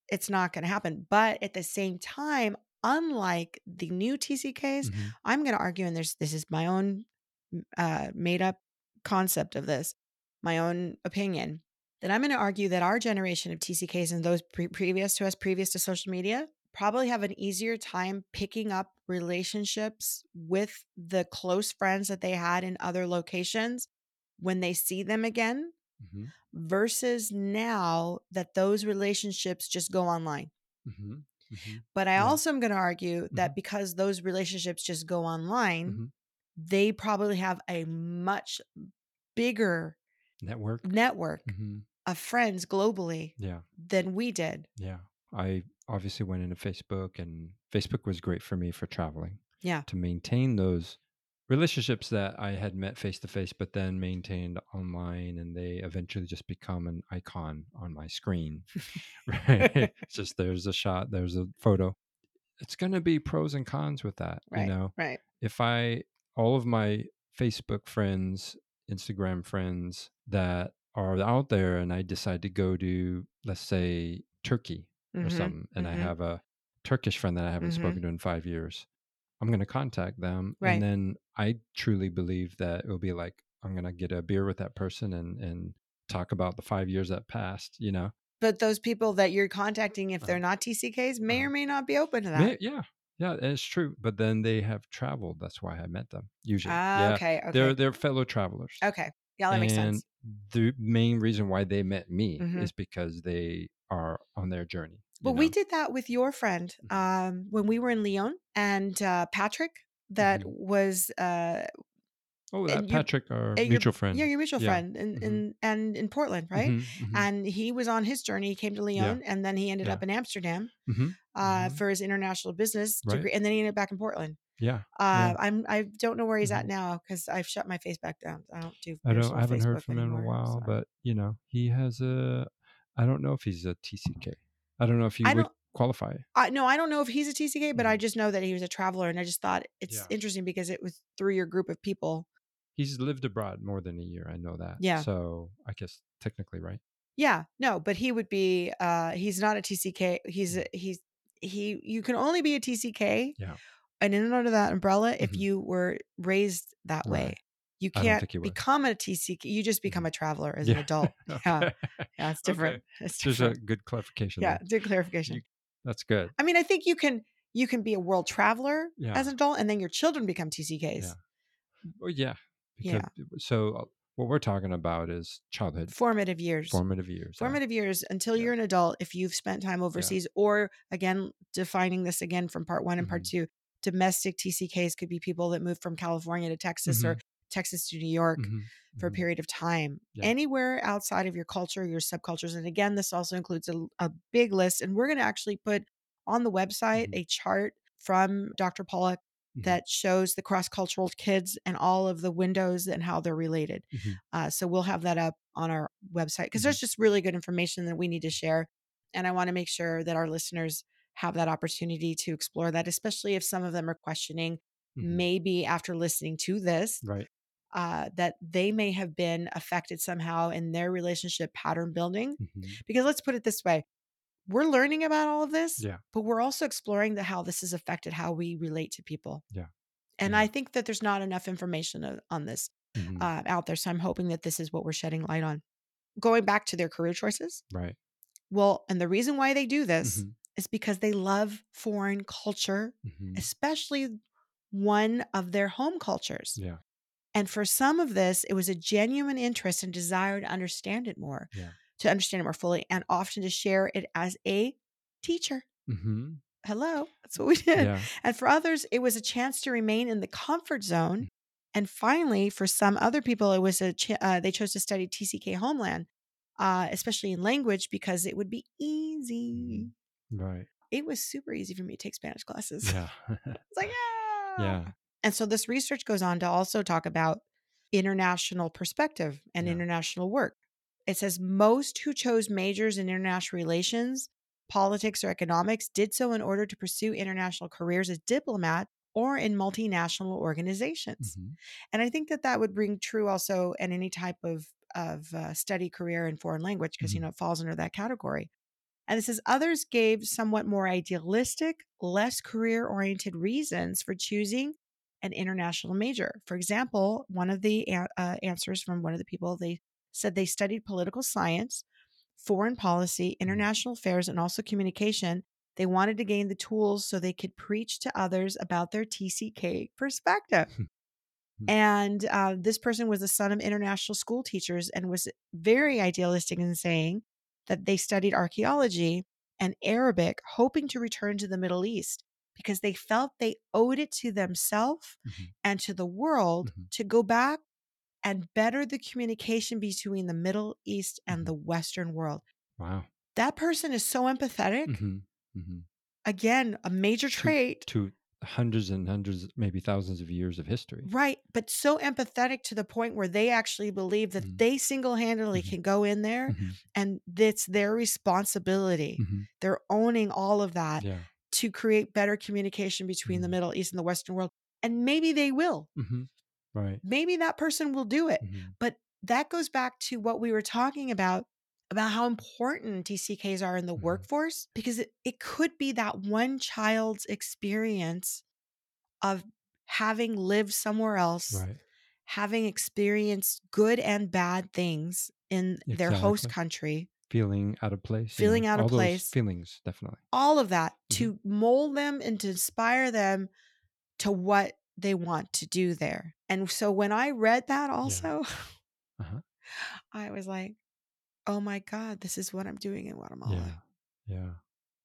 Speaker 1: it's not gonna happen. But at the same time, unlike the new TCKs,
Speaker 2: Mhm.
Speaker 1: I'm gonna argue, and there's this is my own uh, made up concept of this, my own opinion, that I'm gonna argue that our generation of TCKs and those pre previous to us, previous to social media, probably have an easier time picking up relationships with the close friends that they had in other locations when they see them again
Speaker 2: Mhm.
Speaker 1: versus now that those relationships just go online.
Speaker 2: Mhm. Mhm.
Speaker 1: But I
Speaker 2: Yeah.
Speaker 1: also am gonna argue that
Speaker 2: Mhm.
Speaker 1: because those relationships just go online,
Speaker 2: Mhm.
Speaker 1: they probably have a much bigger
Speaker 2: Network.
Speaker 1: network
Speaker 2: Mhm.
Speaker 1: of friends globally
Speaker 2: Yeah.
Speaker 1: than we did.
Speaker 2: Yeah. I obviously went into Facebook, and Facebook was great for me for traveling
Speaker 1: Yeah.
Speaker 2: to maintain those relationships that I had met face to face, but then maintained online, and they eventually just become an icon on my screen. Right. It's just there's a shot, there's a photo. It's going to be pros and cons with that. You know,
Speaker 1: right.
Speaker 2: if I, all of my Facebook friends, Instagram friends that are out there, and I decide to go to, let's say, Turkey or
Speaker 1: Mhm,
Speaker 2: something, and I
Speaker 1: mhm.
Speaker 2: have a Turkish friend that I haven't
Speaker 1: Mhm.
Speaker 2: spoken to in five years, I'm going to contact them.
Speaker 1: Right.
Speaker 2: And then I truly believe that it will be like, I'm going to get a beer with that person and, and talk about the five years that passed, you know?
Speaker 1: But those people that you're contacting, if they're
Speaker 2: Uh-huh.
Speaker 1: not TCKs, may
Speaker 2: Uh-huh.
Speaker 1: or may not be open to that.
Speaker 2: May- yeah. Yeah, it's true. But then they have traveled. That's why I met them. Usually.
Speaker 1: Ah,
Speaker 2: yeah.
Speaker 1: okay,
Speaker 2: They're they're fellow travelers.
Speaker 1: Okay. Yeah, that makes sense.
Speaker 2: and the main reason why they met me
Speaker 1: Mhm.
Speaker 2: is because they are on their journey.
Speaker 1: Well, we did that with your friend,
Speaker 2: Mhm.
Speaker 1: um, when we were in Lyon and, uh, Patrick that
Speaker 2: Mhm.
Speaker 1: was, uh
Speaker 2: Oh, that
Speaker 1: and
Speaker 2: Patrick, our
Speaker 1: uh, your
Speaker 2: mutual friend.
Speaker 1: yeah, your mutual
Speaker 2: Yeah.
Speaker 1: friend in
Speaker 2: Mhm.
Speaker 1: in and in Portland, right?
Speaker 2: Mhm, mhm.
Speaker 1: And he was on his journey, he came to
Speaker 2: Yeah.
Speaker 1: Lyon, and then he ended
Speaker 2: Yeah.
Speaker 1: up in Amsterdam,
Speaker 2: Mhm,
Speaker 1: uh,
Speaker 2: mhm.
Speaker 1: for his international business
Speaker 2: Right.
Speaker 1: degree, and then he ended up back in Portland.
Speaker 2: Yeah.
Speaker 1: Uh,
Speaker 2: yeah.
Speaker 1: I'm I don't know where he's at
Speaker 2: Mhm.
Speaker 1: now because I've shut my face back down. I don't do
Speaker 2: I don't. I haven't heard
Speaker 1: Facebook
Speaker 2: from him in a while,
Speaker 1: so
Speaker 2: but you know, he has a. I don't know if he's a TCK. I don't know if he
Speaker 1: I
Speaker 2: would qualify.
Speaker 1: I no, I don't know if he's a TCK, but I
Speaker 2: Mm.
Speaker 1: just know that he was a traveler, and I just thought it's
Speaker 2: Yeah.
Speaker 1: interesting because it was through your group of people.
Speaker 2: He's lived abroad more than a year. I know that.
Speaker 1: Yeah.
Speaker 2: So I guess technically, right?
Speaker 1: Yeah, no, but he would be, uh he's not a TCK. He's a he's he you can only be a TCK
Speaker 2: Yeah.
Speaker 1: And in and under that umbrella if
Speaker 2: Mhm.
Speaker 1: you were raised that way. You can't
Speaker 2: was.
Speaker 1: become a TCK. You just become a traveler as an adult. Yeah.
Speaker 2: okay.
Speaker 1: Yeah, it's
Speaker 2: Okay.
Speaker 1: different. It's
Speaker 2: Just a good clarification.
Speaker 1: Yeah,
Speaker 2: there.
Speaker 1: good clarification.
Speaker 2: You- That's good.
Speaker 1: I mean, I think you can you can be a world traveler
Speaker 2: Yeah.
Speaker 1: as an adult and then your children become TCKs.
Speaker 2: Yeah. Well, yeah.
Speaker 1: Yeah.
Speaker 2: So uh, what we're talking about is childhood,
Speaker 1: Formative years.
Speaker 2: formative years. yeah.
Speaker 1: Formative years until
Speaker 2: Yeah.
Speaker 1: you're an adult, if you've spent time overseas, or again, defining this again from part one and part
Speaker 2: Mhm.
Speaker 1: two, domestic TCKs could be people that moved from California to Texas or Texas to New York
Speaker 2: Mhm,
Speaker 1: for a
Speaker 2: mhm.
Speaker 1: period of time.
Speaker 2: Yeah.
Speaker 1: Anywhere outside of your culture, your subcultures. And again, this also includes a, a big list. And we're going to actually put on the website
Speaker 2: Mhm.
Speaker 1: a chart from Dr. Pollock
Speaker 2: Mhm.
Speaker 1: that shows the cross cultural kids and all of the windows and how they're related.
Speaker 2: Mhm.
Speaker 1: Uh, so we'll have that up on our website because
Speaker 2: Mhm.
Speaker 1: there's just really good information that we need to share. And I want to make sure that our listeners have that opportunity to explore that, especially if some of them are questioning,
Speaker 2: Mhm.
Speaker 1: maybe after listening to this,
Speaker 2: Right.
Speaker 1: uh, that they may have been affected somehow in their relationship pattern building.
Speaker 2: Mhm.
Speaker 1: Because let's put it this way we're learning about all of this,
Speaker 2: Yeah.
Speaker 1: but we're also exploring the how this has affected how we relate to people.
Speaker 2: Yeah.
Speaker 1: And
Speaker 2: Yeah.
Speaker 1: I think that there's not enough information on this
Speaker 2: Mhm.
Speaker 1: uh, out there. So I'm hoping that this is what we're shedding light on. Going back to their career choices.
Speaker 2: Right.
Speaker 1: Well, and the reason why they do this
Speaker 2: Mhm.
Speaker 1: Is because they love foreign culture,
Speaker 2: Mhm.
Speaker 1: especially one of their home cultures.
Speaker 2: Yeah.
Speaker 1: And for some of this, it was a genuine interest and desire to understand it more,
Speaker 2: Yeah.
Speaker 1: to understand it more fully, and often to share it as a teacher.
Speaker 2: Mhm.
Speaker 1: Hello, that's what we did.
Speaker 2: Yeah.
Speaker 1: And for others, it was a chance to remain in the comfort zone. And finally, for some other people, it was a ch- uh, they chose to study TCK Homeland, uh, especially in language because it would be easy.
Speaker 2: Right.
Speaker 1: It was super easy for me to take Spanish classes.
Speaker 2: Yeah.
Speaker 1: It's like, yeah.
Speaker 2: yeah.
Speaker 1: And so this research goes on to also talk about international perspective and
Speaker 2: Yeah.
Speaker 1: international work. It says most who chose majors in international relations, politics, or economics did so in order to pursue international careers as diplomat or in multinational organizations.
Speaker 2: Mhm.
Speaker 1: And I think that that would ring true also in any type of of uh, study career in foreign language because you
Speaker 2: Mhm.
Speaker 1: know it falls under that category. And this is others gave somewhat more idealistic, less career oriented reasons for choosing an international major. For example, one of the uh, answers from one of the people they said they studied political science, foreign policy, international affairs, and also communication. They wanted to gain the tools so they could preach to others about their TCK perspective.
Speaker 2: Hmm.
Speaker 1: And uh, this person was the son of international school teachers and was very idealistic in saying that they studied archaeology and Arabic, hoping to return to the Middle East because they felt they owed it to themselves
Speaker 2: Mhm.
Speaker 1: and to the world
Speaker 2: Mhm.
Speaker 1: to go back and better the communication between the Middle East and
Speaker 2: Mhm.
Speaker 1: the Western world.
Speaker 2: Wow.
Speaker 1: That person is so empathetic.
Speaker 2: hmm hmm
Speaker 1: Again, a major
Speaker 2: To-
Speaker 1: trait.
Speaker 2: To hundreds and hundreds, maybe thousands of years of history.
Speaker 1: Right, but so empathetic to the point where they actually believe that
Speaker 2: Mhm.
Speaker 1: they single-handedly
Speaker 2: Mhm.
Speaker 1: can go in there
Speaker 2: Mhm.
Speaker 1: and it's their responsibility.
Speaker 2: Mhm.
Speaker 1: They're owning all of that
Speaker 2: Yeah.
Speaker 1: to create better communication between the
Speaker 2: Mhm.
Speaker 1: Middle East and the Western world. And maybe they will.
Speaker 2: hmm Right.
Speaker 1: Maybe that person will do it. But that goes back to what we were talking about about how important TCKs are in the
Speaker 2: Mhm.
Speaker 1: workforce because it, it could be that one child's experience of having lived somewhere else,
Speaker 2: Right.
Speaker 1: having experienced good and bad things in their host country,
Speaker 2: Feeling out of place.
Speaker 1: Feeling out of place.
Speaker 2: Feelings, definitely.
Speaker 1: all of that
Speaker 2: Mhm.
Speaker 1: to mold them and to inspire them to what they want to do there. And so when I read that also,
Speaker 2: Uh-huh.
Speaker 1: I was like, oh my God, this is what I'm doing in Guatemala.
Speaker 2: Yeah. Yeah.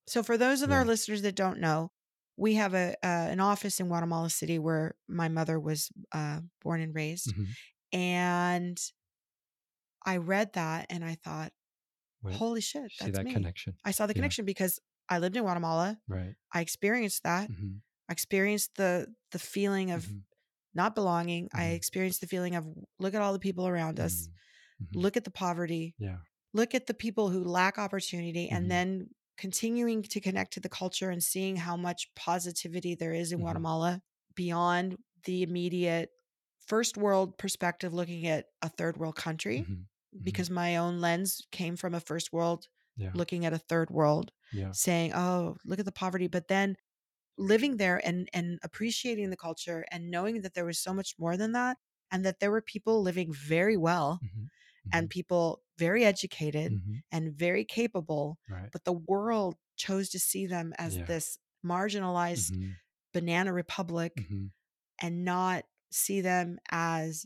Speaker 1: So for those of our listeners that don't know, we have a uh, an office in Guatemala City where my mother was uh, born and raised,
Speaker 2: Mhm.
Speaker 1: and I read that and I thought,
Speaker 2: Wait,
Speaker 1: holy shit,
Speaker 2: see
Speaker 1: that's
Speaker 2: that
Speaker 1: me.
Speaker 2: connection.
Speaker 1: I saw the
Speaker 2: Yeah.
Speaker 1: connection because I lived in Guatemala.
Speaker 2: Right.
Speaker 1: I experienced that.
Speaker 2: hmm
Speaker 1: I experienced the the feeling of
Speaker 2: Mhm.
Speaker 1: not belonging. I
Speaker 2: Mhm.
Speaker 1: experienced the feeling of look at all the people around us.
Speaker 2: Mhm.
Speaker 1: Look at the poverty.
Speaker 2: Yeah.
Speaker 1: Look at the people who lack opportunity and then continuing to connect to the culture and seeing how much positivity there is in
Speaker 2: Mhm.
Speaker 1: Guatemala beyond the immediate first world perspective looking at a third world country
Speaker 2: Mhm.
Speaker 1: because my own lens came from a first world
Speaker 2: Yeah.
Speaker 1: looking at a third world
Speaker 2: Yeah.
Speaker 1: saying, "Oh, look at the poverty," but then living there and and appreciating the culture and knowing that there was so much more than that and that there were people living very well
Speaker 2: Mhm.
Speaker 1: and people very educated
Speaker 2: Mhm.
Speaker 1: and very capable,
Speaker 2: Right.
Speaker 1: but the world chose to see them as
Speaker 2: Yeah.
Speaker 1: this marginalized
Speaker 2: Mhm.
Speaker 1: banana republic
Speaker 2: Mhm.
Speaker 1: and not see them as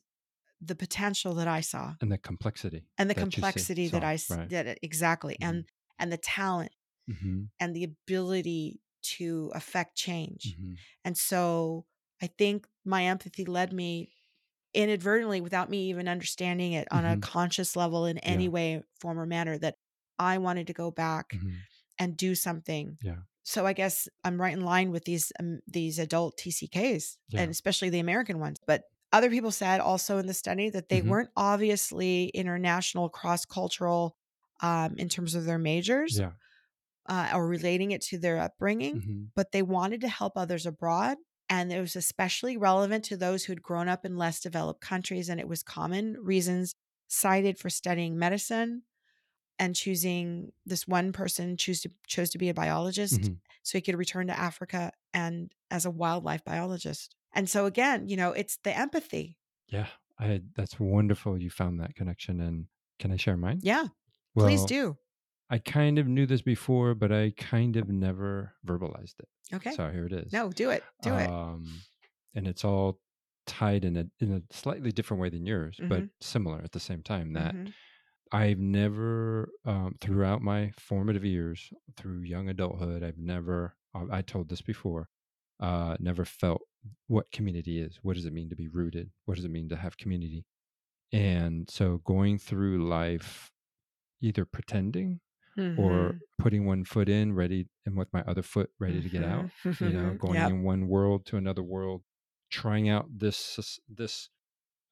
Speaker 1: the potential that I saw
Speaker 2: and the complexity
Speaker 1: and the
Speaker 2: that
Speaker 1: complexity that I
Speaker 2: right.
Speaker 1: that exactly
Speaker 2: Mhm.
Speaker 1: and and the talent
Speaker 2: Mhm,
Speaker 1: and the ability to affect change. And so I think my empathy led me inadvertently without me even understanding it on a
Speaker 2: Mhm.
Speaker 1: conscious level in any
Speaker 2: Yeah.
Speaker 1: way, form, or manner that I wanted to go back
Speaker 2: Mhm.
Speaker 1: and do something.
Speaker 2: Yeah.
Speaker 1: So I guess I'm right in line with these um, these adult TCKs
Speaker 2: Yeah.
Speaker 1: and especially the American ones. But other people said also in the study that they
Speaker 2: Mhm.
Speaker 1: weren't obviously international, cross cultural um, in terms of their majors
Speaker 2: Yeah.
Speaker 1: uh, or relating it to their upbringing
Speaker 2: Mhm.
Speaker 1: but they wanted to help others abroad. And it was especially relevant to those who'd grown up in less developed countries. And it was common reasons cited for studying medicine and choosing this one person choose to, chose to be a biologist
Speaker 2: Mhm.
Speaker 1: so he could return to Africa and as a wildlife biologist. And so again, you know, it's the empathy.
Speaker 2: Yeah. I that's wonderful you found that connection and can I share mine?
Speaker 1: Yeah, please do.
Speaker 2: I kind of knew this before, but I kind of never verbalized it.
Speaker 1: Okay.
Speaker 2: So here it is.
Speaker 1: No, do it. Do it.
Speaker 2: um, And it's all tied in a in a slightly different way than yours, but
Speaker 1: Mhm.
Speaker 2: similar at the same time. That
Speaker 1: Mhm.
Speaker 2: I've never, um, throughout my formative years, through young adulthood, I've never. I I told this before. Uh, never felt what community is. What does it mean to be rooted? What does it mean to have community? And so going through life, either pretending or
Speaker 1: Mhm.
Speaker 2: putting one foot in, ready, and with my other foot ready to get out.
Speaker 1: Mhm.
Speaker 2: You know,
Speaker 1: Mhm.
Speaker 2: going
Speaker 1: Yep.
Speaker 2: in one world to another world, trying out this this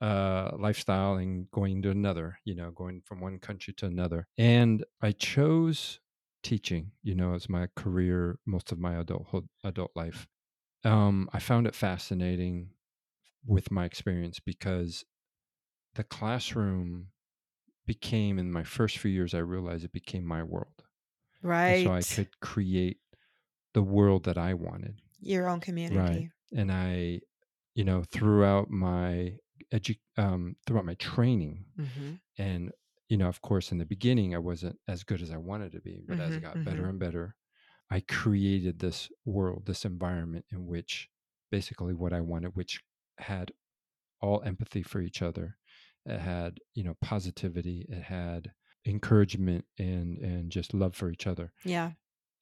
Speaker 2: uh, lifestyle and going to another. You know, going from one country to another. And I chose teaching. You know, as my career most of my adulthood adult life. Um, I found it fascinating with my experience because the classroom became in my first few years i realized it became my world and
Speaker 1: Right.
Speaker 2: so i could create the world that i wanted
Speaker 1: Your own community. Right.
Speaker 2: And i you know throughout my edu- um, throughout my training
Speaker 1: hmm
Speaker 2: and you know of course in the beginning i wasn't as good as i wanted to be but as it
Speaker 1: Mhm,
Speaker 2: got better
Speaker 1: mhm.
Speaker 2: and better i created this world this environment in which basically what i wanted which had all empathy for each other it had you know positivity it had encouragement and and just love for each other.
Speaker 1: Yeah.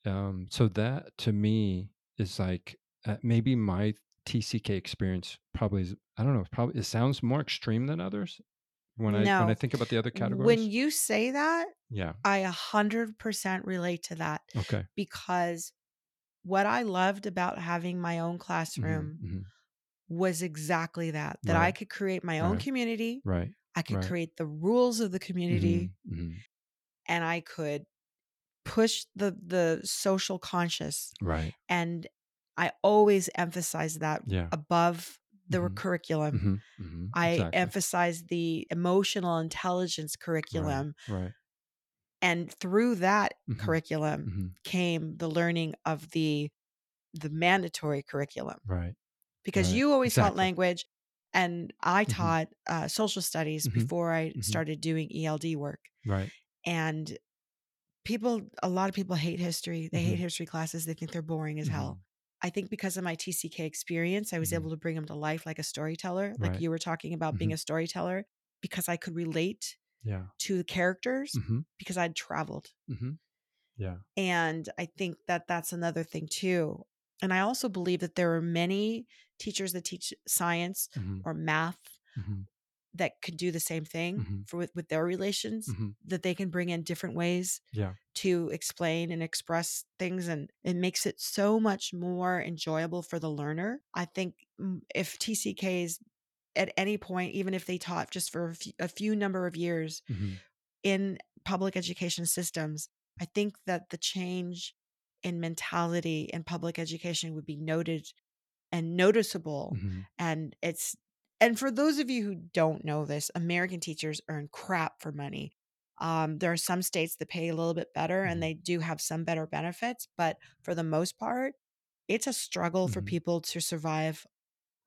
Speaker 2: um so that to me is like uh, maybe my tck experience probably is i don't know probably it sounds more extreme than others when i when i think about the other categories.
Speaker 1: When you say that,
Speaker 2: yeah.
Speaker 1: I a hundred percent relate to that
Speaker 2: okay.
Speaker 1: because what I loved about having my own classroom
Speaker 2: mhm.
Speaker 1: Was exactly that. That I could create my own
Speaker 2: Right.
Speaker 1: community.
Speaker 2: right
Speaker 1: I could
Speaker 2: right.
Speaker 1: create the rules of the community
Speaker 2: Mhm, mhm.
Speaker 1: and I could push the the social conscious
Speaker 2: right
Speaker 1: and I always emphasize that
Speaker 2: yeah
Speaker 1: above the
Speaker 2: Mhm.
Speaker 1: curriculum.
Speaker 2: Mhm, mhm.
Speaker 1: I
Speaker 2: exactly
Speaker 1: emphasize the emotional intelligence curriculum
Speaker 2: right
Speaker 1: and through that curriculum came the learning of the the mandatory curriculum
Speaker 2: right
Speaker 1: because
Speaker 2: Right.
Speaker 1: you always taught language and I
Speaker 2: Mhm.
Speaker 1: taught uh, social studies
Speaker 2: Mhm.
Speaker 1: before I
Speaker 2: Mhm.
Speaker 1: started doing ELD work
Speaker 2: right
Speaker 1: and people a lot of people hate history they hate
Speaker 2: Mhm.
Speaker 1: history classes they think they're boring as hell
Speaker 2: Mhm.
Speaker 1: I think because of my TCK experience I was
Speaker 2: Mhm.
Speaker 1: able to bring them to life like a storyteller like
Speaker 2: Right.
Speaker 1: you were talking about being a storyteller because I could relate
Speaker 2: yeah
Speaker 1: to the characters because I'd traveled
Speaker 2: yeah
Speaker 1: And I think that that's another thing too. And I also believe that there are many teachers that teach science
Speaker 2: hmm
Speaker 1: or math
Speaker 2: hmm
Speaker 1: that could do the same thing
Speaker 2: Mhm.
Speaker 1: for with, with their relations
Speaker 2: hmm
Speaker 1: that they can bring in different ways
Speaker 2: yeah.
Speaker 1: to explain and express things and it makes it so much more enjoyable for the learner. I think mm, if TCKs at any point even if they taught just for a few, a few number of years
Speaker 2: hmm
Speaker 1: in public education systems, I think that the change in mentality in public education would be noted and noticeable.
Speaker 2: hmm
Speaker 1: And it's, and for those of you who don't know this, American teachers earn crap for money. Um, there are some states that pay a little bit better and they do have some better benefits, but for the most part, it's a struggle for
Speaker 2: Mhm.
Speaker 1: people to survive.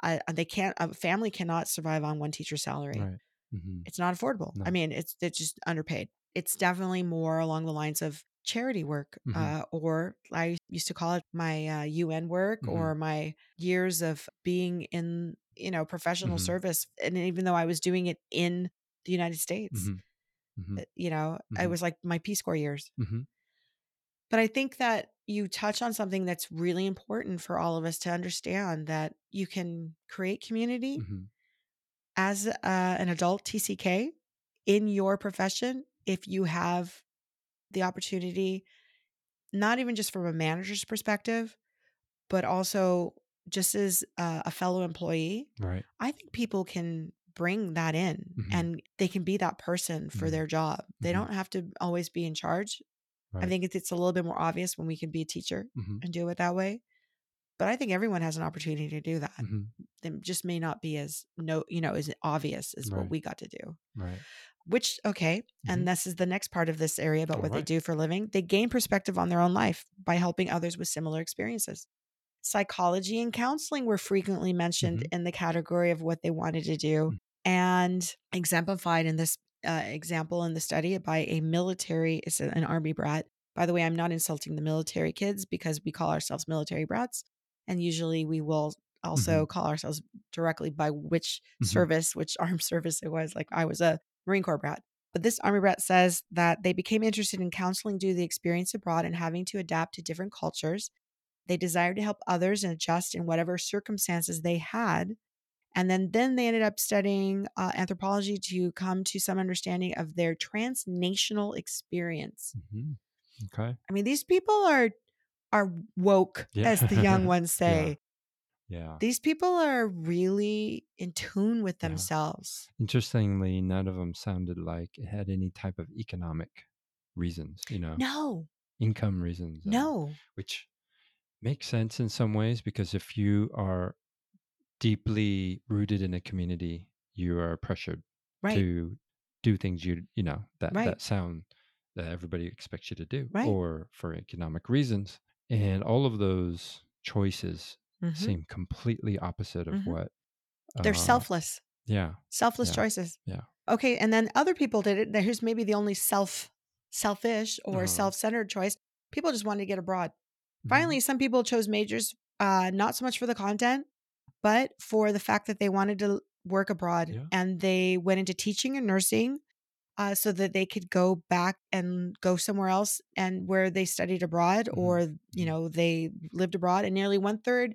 Speaker 1: I, they can't, a family cannot survive on one teacher's salary
Speaker 2: right hmm
Speaker 1: it's not affordable. I mean, it's it's just underpaid. It's definitely more along the lines of charity work,
Speaker 2: Mhm.
Speaker 1: uh, or I used to call it my uh, UN work
Speaker 2: Mhm.
Speaker 1: or my years of being in, you know, professional
Speaker 2: Mhm.
Speaker 1: service. And even though I was doing it in the United States,
Speaker 2: Mhm. Mhm.
Speaker 1: uh, you know, I
Speaker 2: Mhm.
Speaker 1: was like my Peace Corps years. But I think that you touch on something that's really important for all of us to understand that you can create community as uh, an adult TCK in your profession if you have the opportunity, not even just from a manager's perspective, but also just as a, a fellow employee.
Speaker 2: Right.
Speaker 1: I think people can bring that in
Speaker 2: Mhm.
Speaker 1: and they can be that person for
Speaker 2: Mhm.
Speaker 1: their job. They
Speaker 2: Mhm.
Speaker 1: don't have to always be in charge. I think it's, it's a little bit more obvious when we can be a teacher
Speaker 2: Mhm.
Speaker 1: and do it that way. But I think everyone has an opportunity to do that. It just may not be as no, you know, as obvious as what we got to do.
Speaker 2: Right.
Speaker 1: Which okay,
Speaker 2: Mhm.
Speaker 1: and this is the next part of this area about what they do for a living. They gain perspective on their own life by helping others with similar experiences. Psychology and counseling were frequently mentioned
Speaker 2: Mhm.
Speaker 1: in the category of what they wanted to do
Speaker 2: Mm.
Speaker 1: and exemplified in this uh, example in the study by a military, it's an army brat. By the way, I'm not insulting the military kids because we call ourselves military brats. And usually we will also
Speaker 2: Mhm.
Speaker 1: call ourselves directly by which
Speaker 2: Mhm.
Speaker 1: service, which armed service it was. Like I was a Marine Corps brat. But this army brat says that they became interested in counseling due to the experience abroad and having to adapt to different cultures. They desired to help others and adjust in whatever circumstances they had. And then, then they ended up studying uh, anthropology to come to some understanding of their transnational experience.
Speaker 2: Mhm. Okay.
Speaker 1: I mean, these people are are woke,
Speaker 2: Yeah.
Speaker 1: as the young ones say.
Speaker 2: Yeah.
Speaker 1: These people are really in tune with
Speaker 2: Yeah.
Speaker 1: themselves.
Speaker 2: Interestingly, none of them sounded like it had any type of economic reasons, you know,
Speaker 1: No,
Speaker 2: income reasons,
Speaker 1: no,
Speaker 2: which makes sense in some ways because if you are deeply rooted in a community, you are pressured
Speaker 1: right,
Speaker 2: to do things you you know that
Speaker 1: Right.
Speaker 2: that sound that everybody expects you to do
Speaker 1: Right.
Speaker 2: or for economic reasons and all of those choices
Speaker 1: Mhm.
Speaker 2: seem completely opposite of
Speaker 1: Mhm.
Speaker 2: what
Speaker 1: they're
Speaker 2: uh,
Speaker 1: selfless,
Speaker 2: yeah
Speaker 1: selfless
Speaker 2: yeah,
Speaker 1: choices.
Speaker 2: yeah.
Speaker 1: Okay, and then other people did it. Here's maybe the only self selfish or
Speaker 2: Uh-huh.
Speaker 1: self-centered choice. People just wanted to get abroad.
Speaker 2: Mhm.
Speaker 1: Finally, some people chose majors uh, not so much for the content, but for the fact that they wanted to work abroad
Speaker 2: Yeah.
Speaker 1: and they went into teaching and nursing uh, so that they could go back and go somewhere else and where they studied abroad
Speaker 2: Mhm.
Speaker 1: or you
Speaker 2: Mhm.
Speaker 1: know they lived abroad and nearly one third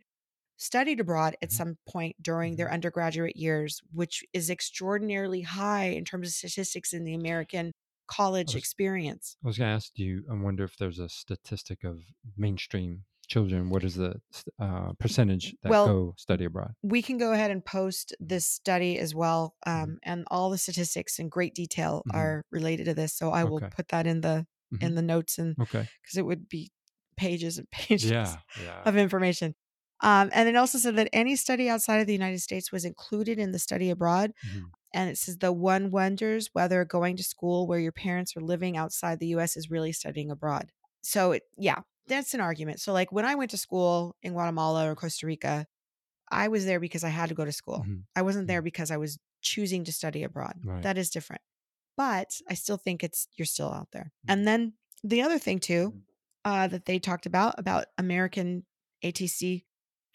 Speaker 1: studied abroad at
Speaker 2: Mhm.
Speaker 1: some point during their
Speaker 2: Mhm.
Speaker 1: undergraduate years which is extraordinarily high in terms of statistics in the american college
Speaker 2: was-
Speaker 1: experience
Speaker 2: I was gonna ask you. I wonder if there's a statistic of mainstream children. What is the uh, percentage that
Speaker 1: Well,
Speaker 2: go study abroad?
Speaker 1: we can go ahead and post this study as well um,
Speaker 2: Mhm.
Speaker 1: and all the statistics in great detail
Speaker 2: Mhm.
Speaker 1: are related to this so i will put that in the in the notes and
Speaker 2: Okay.
Speaker 1: because it would be pages and pages
Speaker 2: Yeah. Yeah.
Speaker 1: of information um, and it also said that any study outside of the united states was included in the study abroad
Speaker 2: Mhm.
Speaker 1: and it says the one wonders whether going to school where your parents are living outside the us is really studying abroad so it, yeah that's an argument so like when i went to school in guatemala or costa rica i was there because i had to go to school
Speaker 2: Mhm.
Speaker 1: i wasn't there because i was choosing to study abroad
Speaker 2: Right.
Speaker 1: that is different but i still think it's you're still out there
Speaker 2: Mhm.
Speaker 1: and then the other thing too
Speaker 2: Mhm.
Speaker 1: uh, that they talked about about american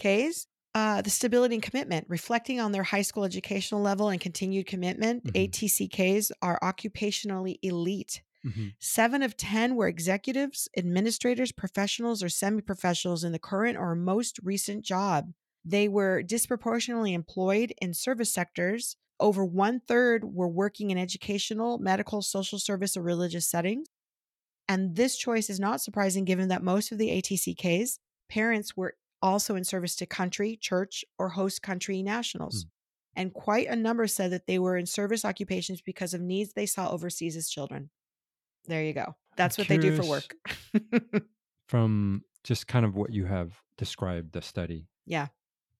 Speaker 1: atcks uh, the stability and commitment, reflecting on their high school educational level and continued commitment,
Speaker 2: Mhm.
Speaker 1: ATCKs are occupationally elite.
Speaker 2: Mhm.
Speaker 1: Seven of 10 were executives, administrators, professionals, or semi professionals in the current or most recent job. They were disproportionately employed in service sectors. Over one third were working in educational, medical, social service, or religious settings. And this choice is not surprising given that most of the ATCKs, parents were also in service to country, church, or host country nationals.
Speaker 2: Hmm.
Speaker 1: And quite a number said that they were in service occupations because of needs they saw overseas as children. There you go. That's what they do for work.
Speaker 2: From just kind of what you have described the study,
Speaker 1: yeah.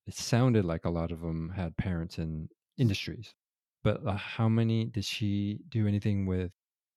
Speaker 2: it sounded like a lot of them had parents in industries. But uh, how many did she do anything with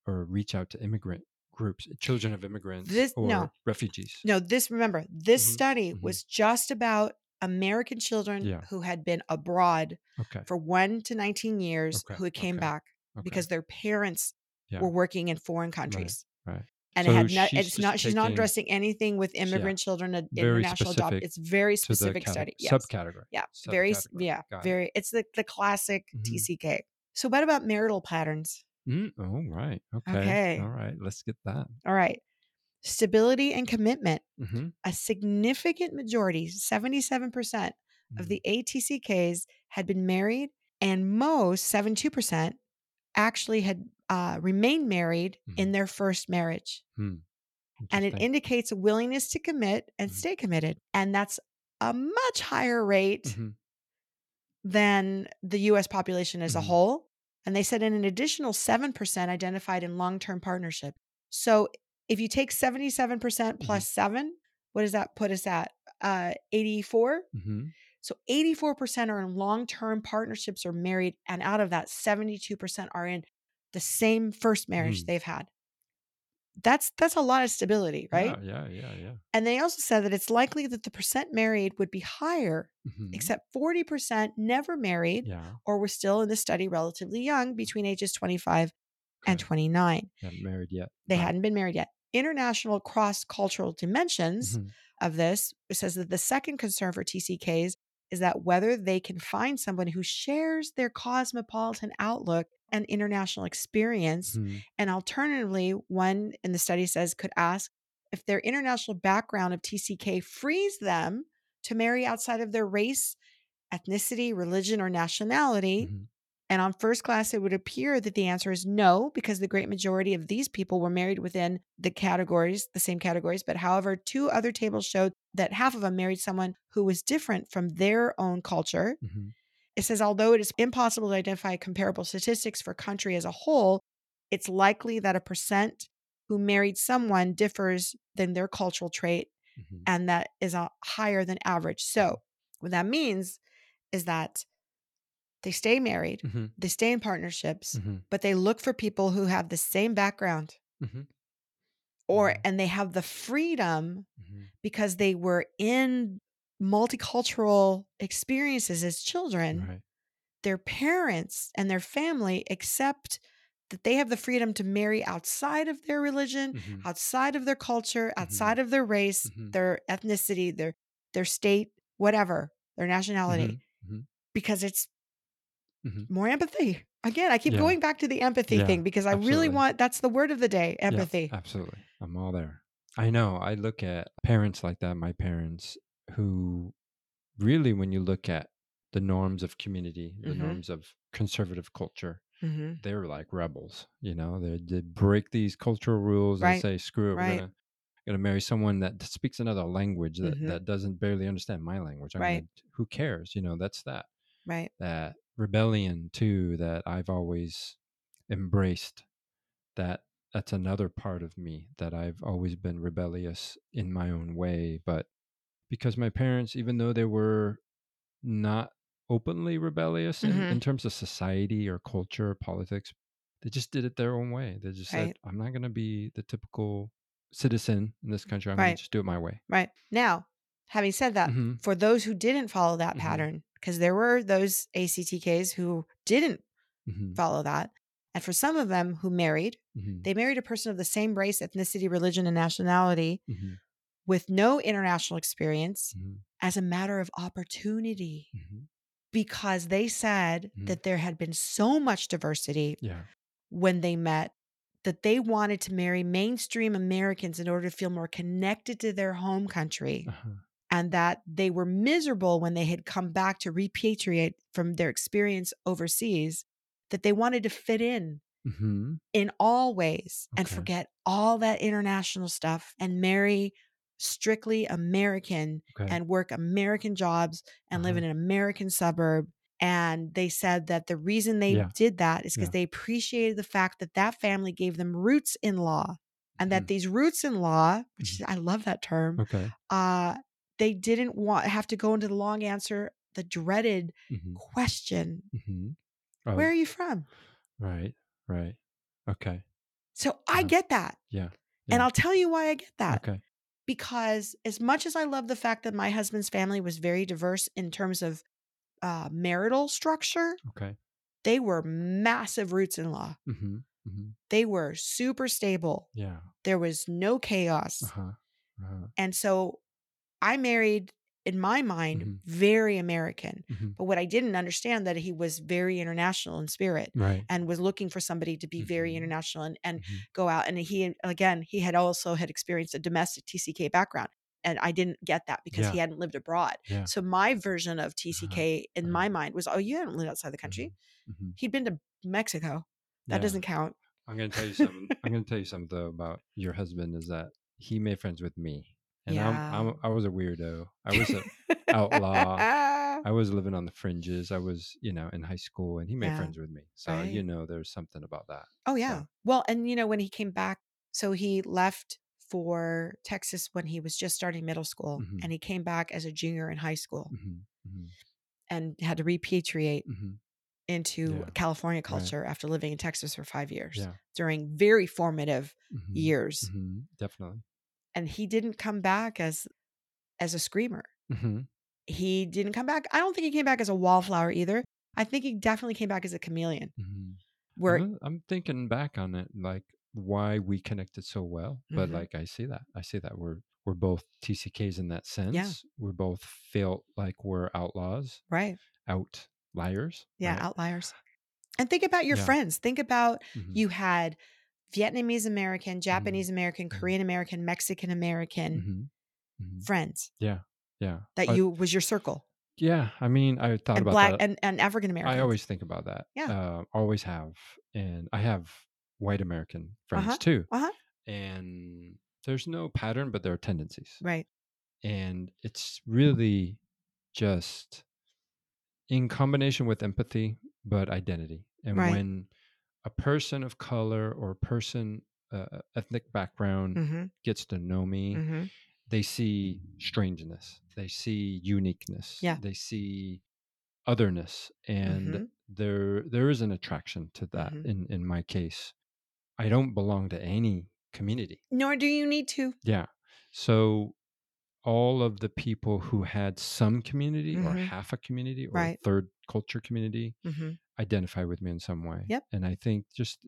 Speaker 2: or reach out to immigrant groups, children of immigrants
Speaker 1: This-
Speaker 2: or
Speaker 1: no.
Speaker 2: refugees?
Speaker 1: No, this, remember, this
Speaker 2: Mhm,
Speaker 1: study
Speaker 2: mhm.
Speaker 1: was just about American children
Speaker 2: Yeah.
Speaker 1: who had been abroad
Speaker 2: Okay.
Speaker 1: for one to 19 years
Speaker 2: Okay,
Speaker 1: who came
Speaker 2: okay,
Speaker 1: back because their parents
Speaker 2: Yeah.
Speaker 1: were working in foreign countries.
Speaker 2: right.
Speaker 1: And
Speaker 2: So
Speaker 1: it had not, it's not, she's not addressing anything with
Speaker 2: Yeah.
Speaker 1: immigrant children, an
Speaker 2: Very
Speaker 1: international adopt. It's very specific study. Yes.
Speaker 2: subcategory.
Speaker 1: Yeah. Very, yeah.
Speaker 2: Got it.
Speaker 1: Very, it's the, the classic
Speaker 2: Mhm.
Speaker 1: TCK. So what about marital patterns?
Speaker 2: Mm, oh, right. Okay.
Speaker 1: Okay.
Speaker 2: All right. Let's get that.
Speaker 1: All right. Stability and commitment.
Speaker 2: hmm
Speaker 1: A significant majority, 77% of the ATCKs had been married, and most, 72%, actually had uh, remained married in their first marriage.
Speaker 2: Hmm.
Speaker 1: And it indicates a willingness to commit and
Speaker 2: Mhm.
Speaker 1: stay committed. And that's a much higher rate
Speaker 2: Mhm.
Speaker 1: than the US population as a
Speaker 2: Mhm.
Speaker 1: whole. And they said in an additional 7% identified in long term partnership. So if you take 77%
Speaker 2: Mm-hmm.
Speaker 1: plus seven, what does that put us at? Uh, 84?
Speaker 2: Mhm.
Speaker 1: So 84% are in long term partnerships or married. And out of that, 72% are in the same first marriage
Speaker 2: Mm.
Speaker 1: they've had. That's that's a lot of stability, right?
Speaker 2: Yeah. Yeah. Yeah. Yeah.
Speaker 1: And they also said that it's likely that the percent married would be higher,
Speaker 2: Mhm.
Speaker 1: except 40% never married
Speaker 2: Yeah.
Speaker 1: or were still in the study relatively young between ages 25 and 29.
Speaker 2: Haven't married yet.
Speaker 1: They
Speaker 2: Right.
Speaker 1: hadn't been married yet. International cross cultural dimensions
Speaker 2: Mhm.
Speaker 1: of this says that the second concern for TCKs is that whether they can find someone who shares their cosmopolitan outlook and international experience.
Speaker 2: Mhm.
Speaker 1: And alternatively, one in the study says could ask if their international background of TCK frees them to marry outside of their race, ethnicity, religion, or nationality.
Speaker 2: Mhm.
Speaker 1: And on first class, it would appear that the answer is no, because the great majority of these people were married within the categories, the same categories. But however, two other tables showed that half of them married someone who was different from their own culture.
Speaker 2: Mhm.
Speaker 1: It says, although it is impossible to identify comparable statistics for country as a whole, it's likely that a percent who married someone differs than their cultural trait,
Speaker 2: Mhm.
Speaker 1: and that is a higher than average. So, what that means is that they stay married,
Speaker 2: Mhm.
Speaker 1: they stay in partnerships,
Speaker 2: Mhm.
Speaker 1: but they look for people who have the same background
Speaker 2: Mhm.
Speaker 1: or
Speaker 2: Yeah.
Speaker 1: and they have the freedom
Speaker 2: Mhm.
Speaker 1: because they were in multicultural experiences as children
Speaker 2: Right.
Speaker 1: their parents and their family accept that they have the freedom to marry outside of their religion,
Speaker 2: Mhm.
Speaker 1: outside of their culture, outside of their race, their ethnicity, their their state, whatever, their nationality, because it's
Speaker 2: Mhm.
Speaker 1: more empathy. Again, I keep
Speaker 2: Yeah.
Speaker 1: going back to the empathy
Speaker 2: Yeah,
Speaker 1: thing because I really want that's the word of the day,
Speaker 2: Yeah,
Speaker 1: empathy.
Speaker 2: absolutely. I'm all there. I know. I look at parents like that, my parents, who really, when you look at the norms of community, the
Speaker 1: Mhm.
Speaker 2: norms of conservative culture,
Speaker 1: Mhm.
Speaker 2: they're like rebels. You know, they they break these cultural rules and say, "Screw it,
Speaker 1: right.
Speaker 2: we're gonna gonna marry someone that speaks another language that
Speaker 1: Mhm.
Speaker 2: that doesn't barely understand my language." I
Speaker 1: Right.
Speaker 2: mean, who cares? You know, that's that
Speaker 1: Right.
Speaker 2: that rebellion too that I've always embraced. That that's another part of me that I've always been rebellious in my own way, but because my parents, even though they were not openly rebellious in,
Speaker 1: Mhm.
Speaker 2: in terms of society or culture or politics, they just did it their own way. They just said, I'm not going to be the typical citizen in this country. I'm going to just do it my way.
Speaker 1: Right. Now, having said that,
Speaker 2: Mhm.
Speaker 1: for those who didn't follow that
Speaker 2: Mhm.
Speaker 1: pattern, because there were those ACTKs who didn't
Speaker 2: hmm
Speaker 1: follow that. And for some of them who married,
Speaker 2: hmm
Speaker 1: they married a person of the same race, ethnicity, religion, and nationality
Speaker 2: hmm
Speaker 1: with no international experience
Speaker 2: hmm
Speaker 1: as a matter of opportunity
Speaker 2: hmm
Speaker 1: because they said
Speaker 2: Mhm.
Speaker 1: that there had been so much diversity
Speaker 2: Yeah.
Speaker 1: when they met that they wanted to marry mainstream Americans in order to feel more connected to their home country.
Speaker 2: Uh-huh.
Speaker 1: And that they were miserable when they had come back to repatriate from their experience overseas, that they wanted to fit in
Speaker 2: hmm
Speaker 1: in all ways and forget all that international stuff and marry strictly American
Speaker 2: Okay.
Speaker 1: and work American jobs and live
Speaker 2: Uh-huh.
Speaker 1: in an American suburb. And they said that the reason they
Speaker 2: Yeah.
Speaker 1: did that is because
Speaker 2: Yeah.
Speaker 1: they appreciated the fact that that family gave them roots in law and that
Speaker 2: Mhm.
Speaker 1: these roots in law, which I love that term,
Speaker 2: Okay.
Speaker 1: uh, they didn't want have to go into the long answer, the dreaded
Speaker 2: hmm
Speaker 1: question,
Speaker 2: hmm
Speaker 1: where are you from?
Speaker 2: right. Right. Okay.
Speaker 1: So I
Speaker 2: Uh-huh.
Speaker 1: get that.
Speaker 2: Yeah.
Speaker 1: And I'll tell you why I get that.
Speaker 2: Okay.
Speaker 1: Because as much as I love the fact that my husband's family was very diverse in terms of uh, marital structure,
Speaker 2: Okay.
Speaker 1: they were massive roots in law.
Speaker 2: hmm Mhm.
Speaker 1: They were super stable.
Speaker 2: Yeah.
Speaker 1: There was no chaos.
Speaker 2: Uh-huh. Uh-huh.
Speaker 1: And so I married, in my mind,
Speaker 2: Mhm.
Speaker 1: very American.
Speaker 2: Mhm.
Speaker 1: But what I didn't understand that he was very international in spirit
Speaker 2: Right.
Speaker 1: and was looking for somebody to be very
Speaker 2: Mhm.
Speaker 1: international and, and
Speaker 2: Mhm.
Speaker 1: go out. And he again, he had also had experienced a domestic TCK background. And I didn't get that because he hadn't lived abroad.
Speaker 2: Yeah.
Speaker 1: So my version of TCK in
Speaker 2: uh-huh.
Speaker 1: my mind was, oh, you haven't lived outside the country.
Speaker 2: Mhm. Mhm.
Speaker 1: He'd been to Mexico. That
Speaker 2: Yeah.
Speaker 1: doesn't count.
Speaker 2: I'm gonna tell you something. I'm gonna tell you something though about your husband is that he made friends with me, and I'm, I'm, I was a weirdo. I was an outlaw. I was living on the fringes. I was, you know, in high school, and he made
Speaker 1: Yeah.
Speaker 2: friends with me. So you know, there's something about that.
Speaker 1: Oh yeah.
Speaker 2: So,
Speaker 1: Well, and you know when he came back, so he left for Texas when he was just starting middle school,
Speaker 2: Mhm.
Speaker 1: and he came back as a junior in high school
Speaker 2: mhm, mhm,
Speaker 1: and had to repatriate
Speaker 2: mhm.
Speaker 1: into
Speaker 2: Yeah.
Speaker 1: California culture after living in Texas for five years
Speaker 2: Yeah.
Speaker 1: during very formative
Speaker 2: mhm,
Speaker 1: years.
Speaker 2: Definitely.
Speaker 1: And he didn't come back as as a screamer.
Speaker 2: hmm
Speaker 1: He didn't come back. I don't think he came back as a wallflower either. I think he definitely came back as a chameleon.
Speaker 2: hmm
Speaker 1: Where
Speaker 2: I'm, I'm thinking back on it, like why we connected so well. But
Speaker 1: Mhm.
Speaker 2: like I see that, I see that we're we're both TCKs in that sense.
Speaker 1: Yeah.
Speaker 2: We're both felt like we're outlaws,
Speaker 1: right.
Speaker 2: outliers.
Speaker 1: Yeah,
Speaker 2: right?
Speaker 1: outliers. And think about your
Speaker 2: Yeah.
Speaker 1: friends. Think about
Speaker 2: Mhm,
Speaker 1: you had Vietnamese American, Japanese American,
Speaker 2: mhm.
Speaker 1: Korean American, Mexican American
Speaker 2: mhm, mhm.
Speaker 1: friends
Speaker 2: Yeah, yeah,
Speaker 1: that
Speaker 2: I-
Speaker 1: you was your circle.
Speaker 2: yeah. I mean, I thought
Speaker 1: And
Speaker 2: about
Speaker 1: black
Speaker 2: that.
Speaker 1: and, and African American.
Speaker 2: I always think about that.
Speaker 1: Yeah.
Speaker 2: uh, always have, and I have white American friends
Speaker 1: Uh-huh,
Speaker 2: too.
Speaker 1: uh-huh.
Speaker 2: And there's no pattern, but there are tendencies.
Speaker 1: Right.
Speaker 2: and it's really just in combination with empathy but identity and
Speaker 1: Right.
Speaker 2: when a person of color or a person uh, ethnic background
Speaker 1: Mm-hmm.
Speaker 2: gets to know me
Speaker 1: Mm-hmm.
Speaker 2: they see strangeness they see uniqueness
Speaker 1: Yeah.
Speaker 2: they see otherness and
Speaker 1: Mhm.
Speaker 2: there there is an attraction to that
Speaker 1: Mhm.
Speaker 2: in in my case i don't belong to any community
Speaker 1: Nor do you need to.
Speaker 2: yeah. So all of the people who had some community or
Speaker 1: Mhm.
Speaker 2: half a community or
Speaker 1: Right.
Speaker 2: a third culture community
Speaker 1: Mm-hmm.
Speaker 2: identify with me in some way.
Speaker 1: Yep.
Speaker 2: And I think just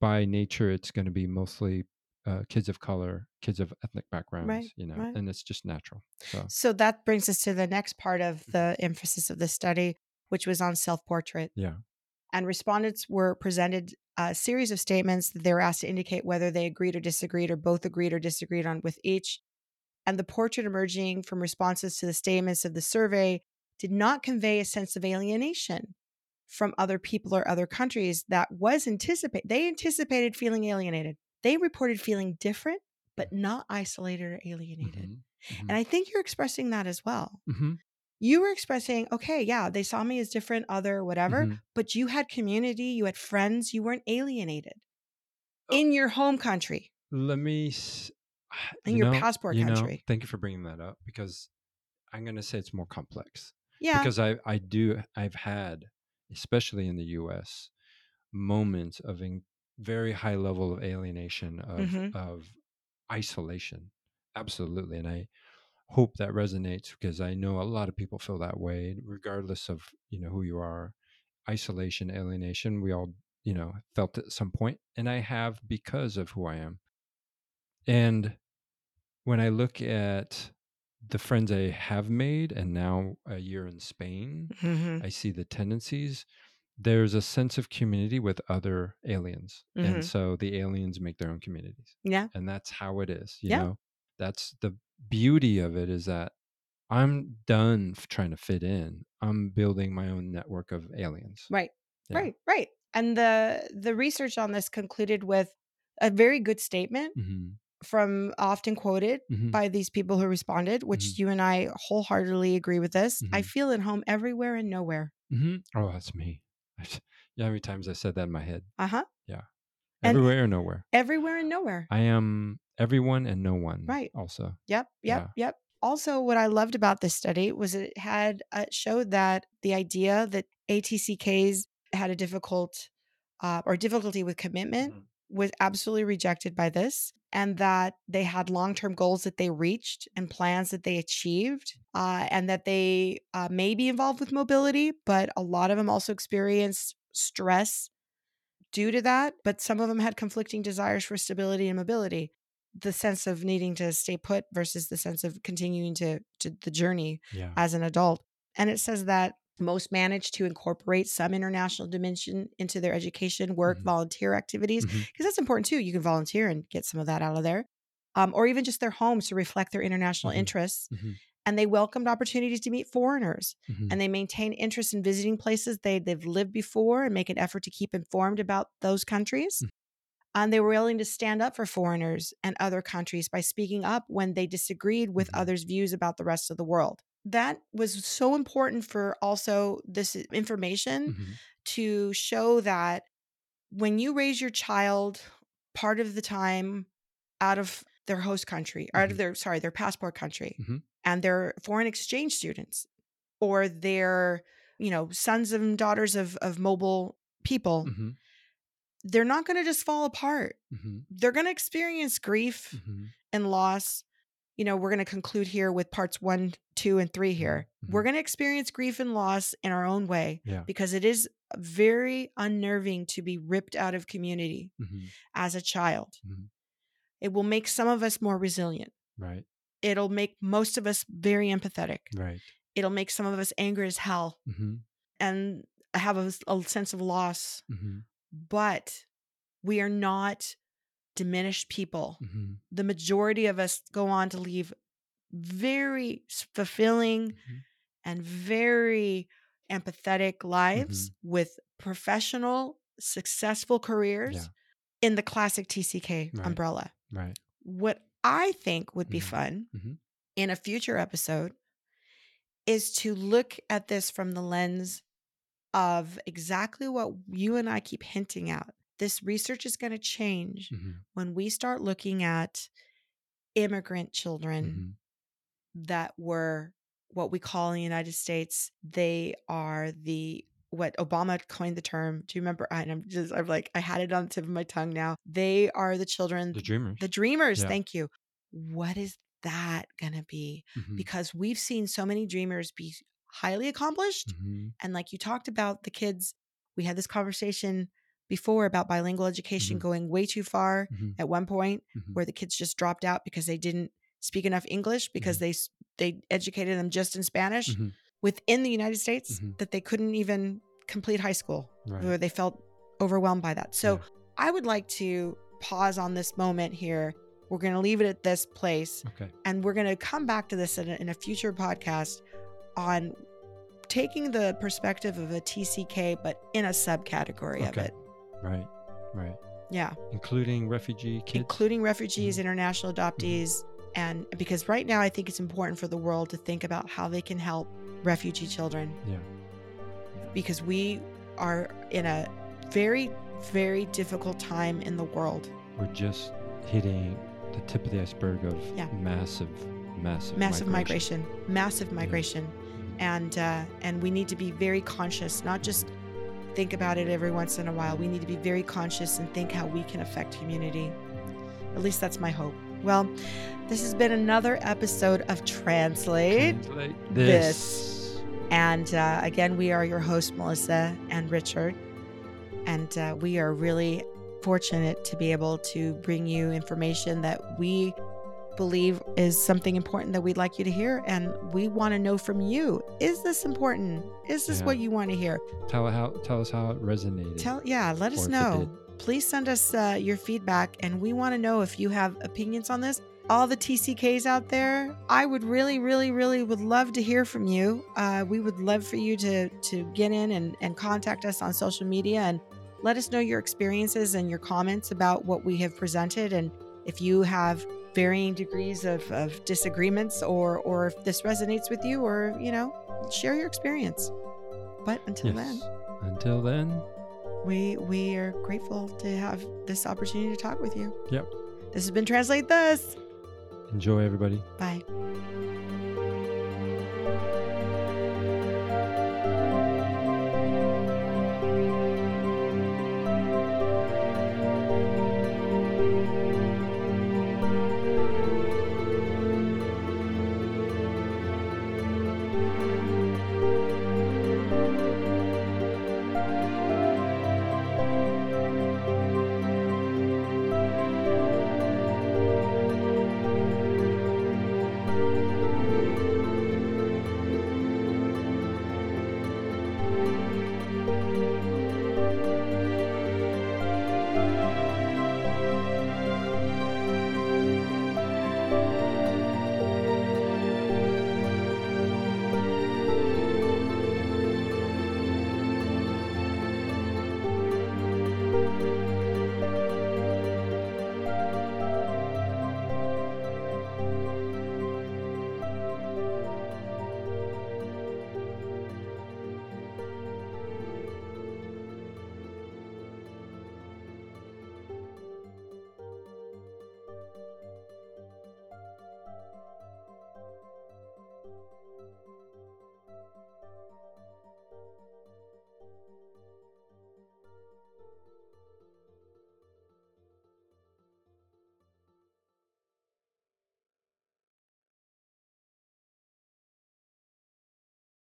Speaker 2: by nature, it's going to be mostly uh, kids of color, kids of ethnic backgrounds, you know,
Speaker 1: right.
Speaker 2: and it's just natural. So,
Speaker 1: So that brings us to the next part of the emphasis of the study, which was on self portrait.
Speaker 2: yeah.
Speaker 1: And respondents were presented a series of statements that they were asked to indicate whether they agreed or disagreed or both agreed or disagreed on with each. And the portrait emerging from responses to the statements of the survey did not convey a sense of alienation from other people or other countries that was anticipated. They anticipated feeling alienated. They reported feeling different, but not isolated or alienated.
Speaker 2: Mhm, mhm,
Speaker 1: And I think you're expressing that as well.
Speaker 2: mhm,
Speaker 1: You were expressing, okay, yeah, they saw me as different, other, whatever,
Speaker 2: mhm.
Speaker 1: but you had community, you had friends, you weren't alienated
Speaker 2: Oh.
Speaker 1: in your home country.
Speaker 2: Let me,
Speaker 1: In
Speaker 2: you
Speaker 1: your
Speaker 2: know-
Speaker 1: passport
Speaker 2: you know,
Speaker 1: country.
Speaker 2: thank you for bringing that up because I'm going to say it's more complex.
Speaker 1: Yeah.
Speaker 2: because I I do I've had especially in the U.S. moments of in very high level of alienation of
Speaker 1: Mhm.
Speaker 2: of isolation, absolutely, and I hope that resonates because I know a lot of people feel that way, regardless of you know who you are. Isolation, alienation, we all you know felt at some point, and I have because of who I am. And when I look at the friends I have made, and now a year in Spain,
Speaker 1: Mhm.
Speaker 2: I see the tendencies. There's a sense of community with other aliens.
Speaker 1: Mhm.
Speaker 2: And so the aliens make their own communities.
Speaker 1: Yeah.
Speaker 2: And that's how it is, you
Speaker 1: Yeah.
Speaker 2: know? That's the beauty of it is that I'm done trying to fit in. I'm building my own network of aliens.
Speaker 1: Right.
Speaker 2: Yeah.
Speaker 1: Right. Right. And the the research on this concluded with a very good statement
Speaker 2: hmm
Speaker 1: from often quoted
Speaker 2: hmm
Speaker 1: by these people who responded, which
Speaker 2: Mhm.
Speaker 1: you and I wholeheartedly agree with this. I
Speaker 2: Mhm.
Speaker 1: feel at home everywhere and nowhere.
Speaker 2: hmm Oh, that's me. yeah, how many times I said that in my head?
Speaker 1: Uh-huh. Yeah.
Speaker 2: Everywhere or nowhere.
Speaker 1: Everywhere and nowhere.
Speaker 2: I am everyone and no one.
Speaker 1: Right.
Speaker 2: Also.
Speaker 1: Yep, yep, yep. Also, what I loved about this study was it had uh, showed that the idea that ATCKs had a difficult uh, or difficulty with commitment
Speaker 2: Mhm.
Speaker 1: Was absolutely rejected by this, and that they had long term goals that they reached and plans that they achieved, uh, and that they uh, may be involved with mobility, but a lot of them also experienced stress due to that, but some of them had conflicting desires for stability and mobility. The sense of needing to stay put versus the sense of continuing to, to the journey
Speaker 2: Yeah.
Speaker 1: as an adult. And it says that most managed to incorporate some international dimension into their education, work,
Speaker 2: Mhm.
Speaker 1: volunteer activities, because
Speaker 2: Mhm.
Speaker 1: that's important too. You can volunteer and get some of that out of there, um, or even just their homes to reflect their international
Speaker 2: Mhm.
Speaker 1: interests.
Speaker 2: Mhm.
Speaker 1: And they welcomed opportunities to meet foreigners
Speaker 2: Mhm.
Speaker 1: and they maintain interest in visiting places they, they've lived before and make an effort to keep informed about those countries.
Speaker 2: Mm.
Speaker 1: And they were willing to stand up for foreigners and other countries by speaking up when they disagreed with
Speaker 2: Mhm.
Speaker 1: others' views about the rest of the world. That was so important for also this information
Speaker 2: Mhm.
Speaker 1: to show that when you raise your child part of the time out of their host country, out
Speaker 2: Mhm.
Speaker 1: of their, sorry, their passport country,
Speaker 2: Mhm.
Speaker 1: and they're foreign exchange students or they're, you know, sons and daughters of, of mobile people,
Speaker 2: Mhm.
Speaker 1: they're not going to just fall apart.
Speaker 2: Mhm.
Speaker 1: They're going to experience grief and loss. You know, we're going to conclude here with parts one, two, and three here.
Speaker 2: Mhm.
Speaker 1: We're going to experience grief and loss in our own way
Speaker 2: Yeah.
Speaker 1: because it is very unnerving to be ripped out of community
Speaker 2: Mhm.
Speaker 1: as a child.
Speaker 2: Mhm.
Speaker 1: It will make some of us more resilient.
Speaker 2: Right.
Speaker 1: It'll make most of us very empathetic.
Speaker 2: Right.
Speaker 1: It'll make some of us angry as hell
Speaker 2: Mhm.
Speaker 1: and have a, a sense of loss.
Speaker 2: Mhm.
Speaker 1: But we are not diminished people.
Speaker 2: Mhm.
Speaker 1: The majority of us go on to leave very fulfilling
Speaker 2: Mhm.
Speaker 1: and very empathetic lives
Speaker 2: Mm-hmm.
Speaker 1: with professional, successful careers
Speaker 2: Yeah.
Speaker 1: in the classic TCK
Speaker 2: Right.
Speaker 1: umbrella.
Speaker 2: Right.
Speaker 1: What I think would be
Speaker 2: Mhm.
Speaker 1: fun
Speaker 2: Mhm.
Speaker 1: in a future episode is to look at this from the lens of exactly what you and I keep hinting at. This research is going to change
Speaker 2: Mhm.
Speaker 1: when we start looking at immigrant children
Speaker 2: Mhm.
Speaker 1: that were what we call in the United States, they are the what Obama coined the term. Do you remember? I- I'm just, I'm like, I had it on the tip of my tongue now. They are the children,
Speaker 2: The dreamers.
Speaker 1: the dreamers.
Speaker 2: Yeah.
Speaker 1: Thank you. What is that going to be?
Speaker 2: Mhm.
Speaker 1: Because we've seen so many dreamers be highly accomplished.
Speaker 2: Mhm.
Speaker 1: And like you talked about the kids, we had this conversation before about bilingual education
Speaker 2: Mhm.
Speaker 1: going way too far
Speaker 2: Mhm.
Speaker 1: at one point
Speaker 2: Mhm.
Speaker 1: where the kids just dropped out because they didn't speak enough English because they s- they educated them just in Spanish
Speaker 2: Mhm.
Speaker 1: within the United States
Speaker 2: Mhm.
Speaker 1: that they couldn't even complete high school
Speaker 2: Right.
Speaker 1: or they felt overwhelmed by that. So
Speaker 2: Yeah.
Speaker 1: I would like to pause on this moment here. We're going to leave it at this place
Speaker 2: Okay.
Speaker 1: and we're going to come back to this in a, in a future podcast on taking the perspective of a TCK but in a subcategory of it.
Speaker 2: Right. Right.
Speaker 1: Yeah.
Speaker 2: Including refugee kids.
Speaker 1: including refugees,
Speaker 2: Mhm.
Speaker 1: international adoptees, and because right now I think it's important for the world to think about how they can help refugee children
Speaker 2: Yeah.
Speaker 1: because we are in a very, very difficult time in the world.
Speaker 2: We're just hitting the tip of the iceberg of
Speaker 1: Yeah.
Speaker 2: massive, massive,
Speaker 1: Massive migration, massive migration,
Speaker 2: Mhm.
Speaker 1: and uh, and we need to be very conscious, not just think about it every once in a while. We need to be very conscious and think how we can affect community. At least that's my hope. Well, this has been another episode of Translate.
Speaker 2: Translate
Speaker 1: this.
Speaker 2: this.
Speaker 1: And uh, again, we are your hosts, Melissa and Richard. And uh, we are really fortunate to be able to bring you information that we believe is something important that we'd like you to hear. And we want to know from you is this important? Is this
Speaker 2: Yeah.
Speaker 1: what you want to hear?
Speaker 2: Tell how. Tell us how it resonated.
Speaker 1: Tell, yeah, let us know. Please send us uh, your feedback, and we want to know if you have opinions on this. All the TCKs out there, I would really, really, really would love to hear from you. Uh, we would love for you to to get in and, and contact us on social media and let us know your experiences and your comments about what we have presented, and if you have varying degrees of, of disagreements or or if this resonates with you, or you know, share your experience. But until
Speaker 2: Yes.
Speaker 1: then.
Speaker 2: Until then.
Speaker 1: We we are grateful to have this opportunity to talk with you.
Speaker 2: Yep.
Speaker 1: This has been Translate This.
Speaker 2: Enjoy, everybody.
Speaker 1: Bye.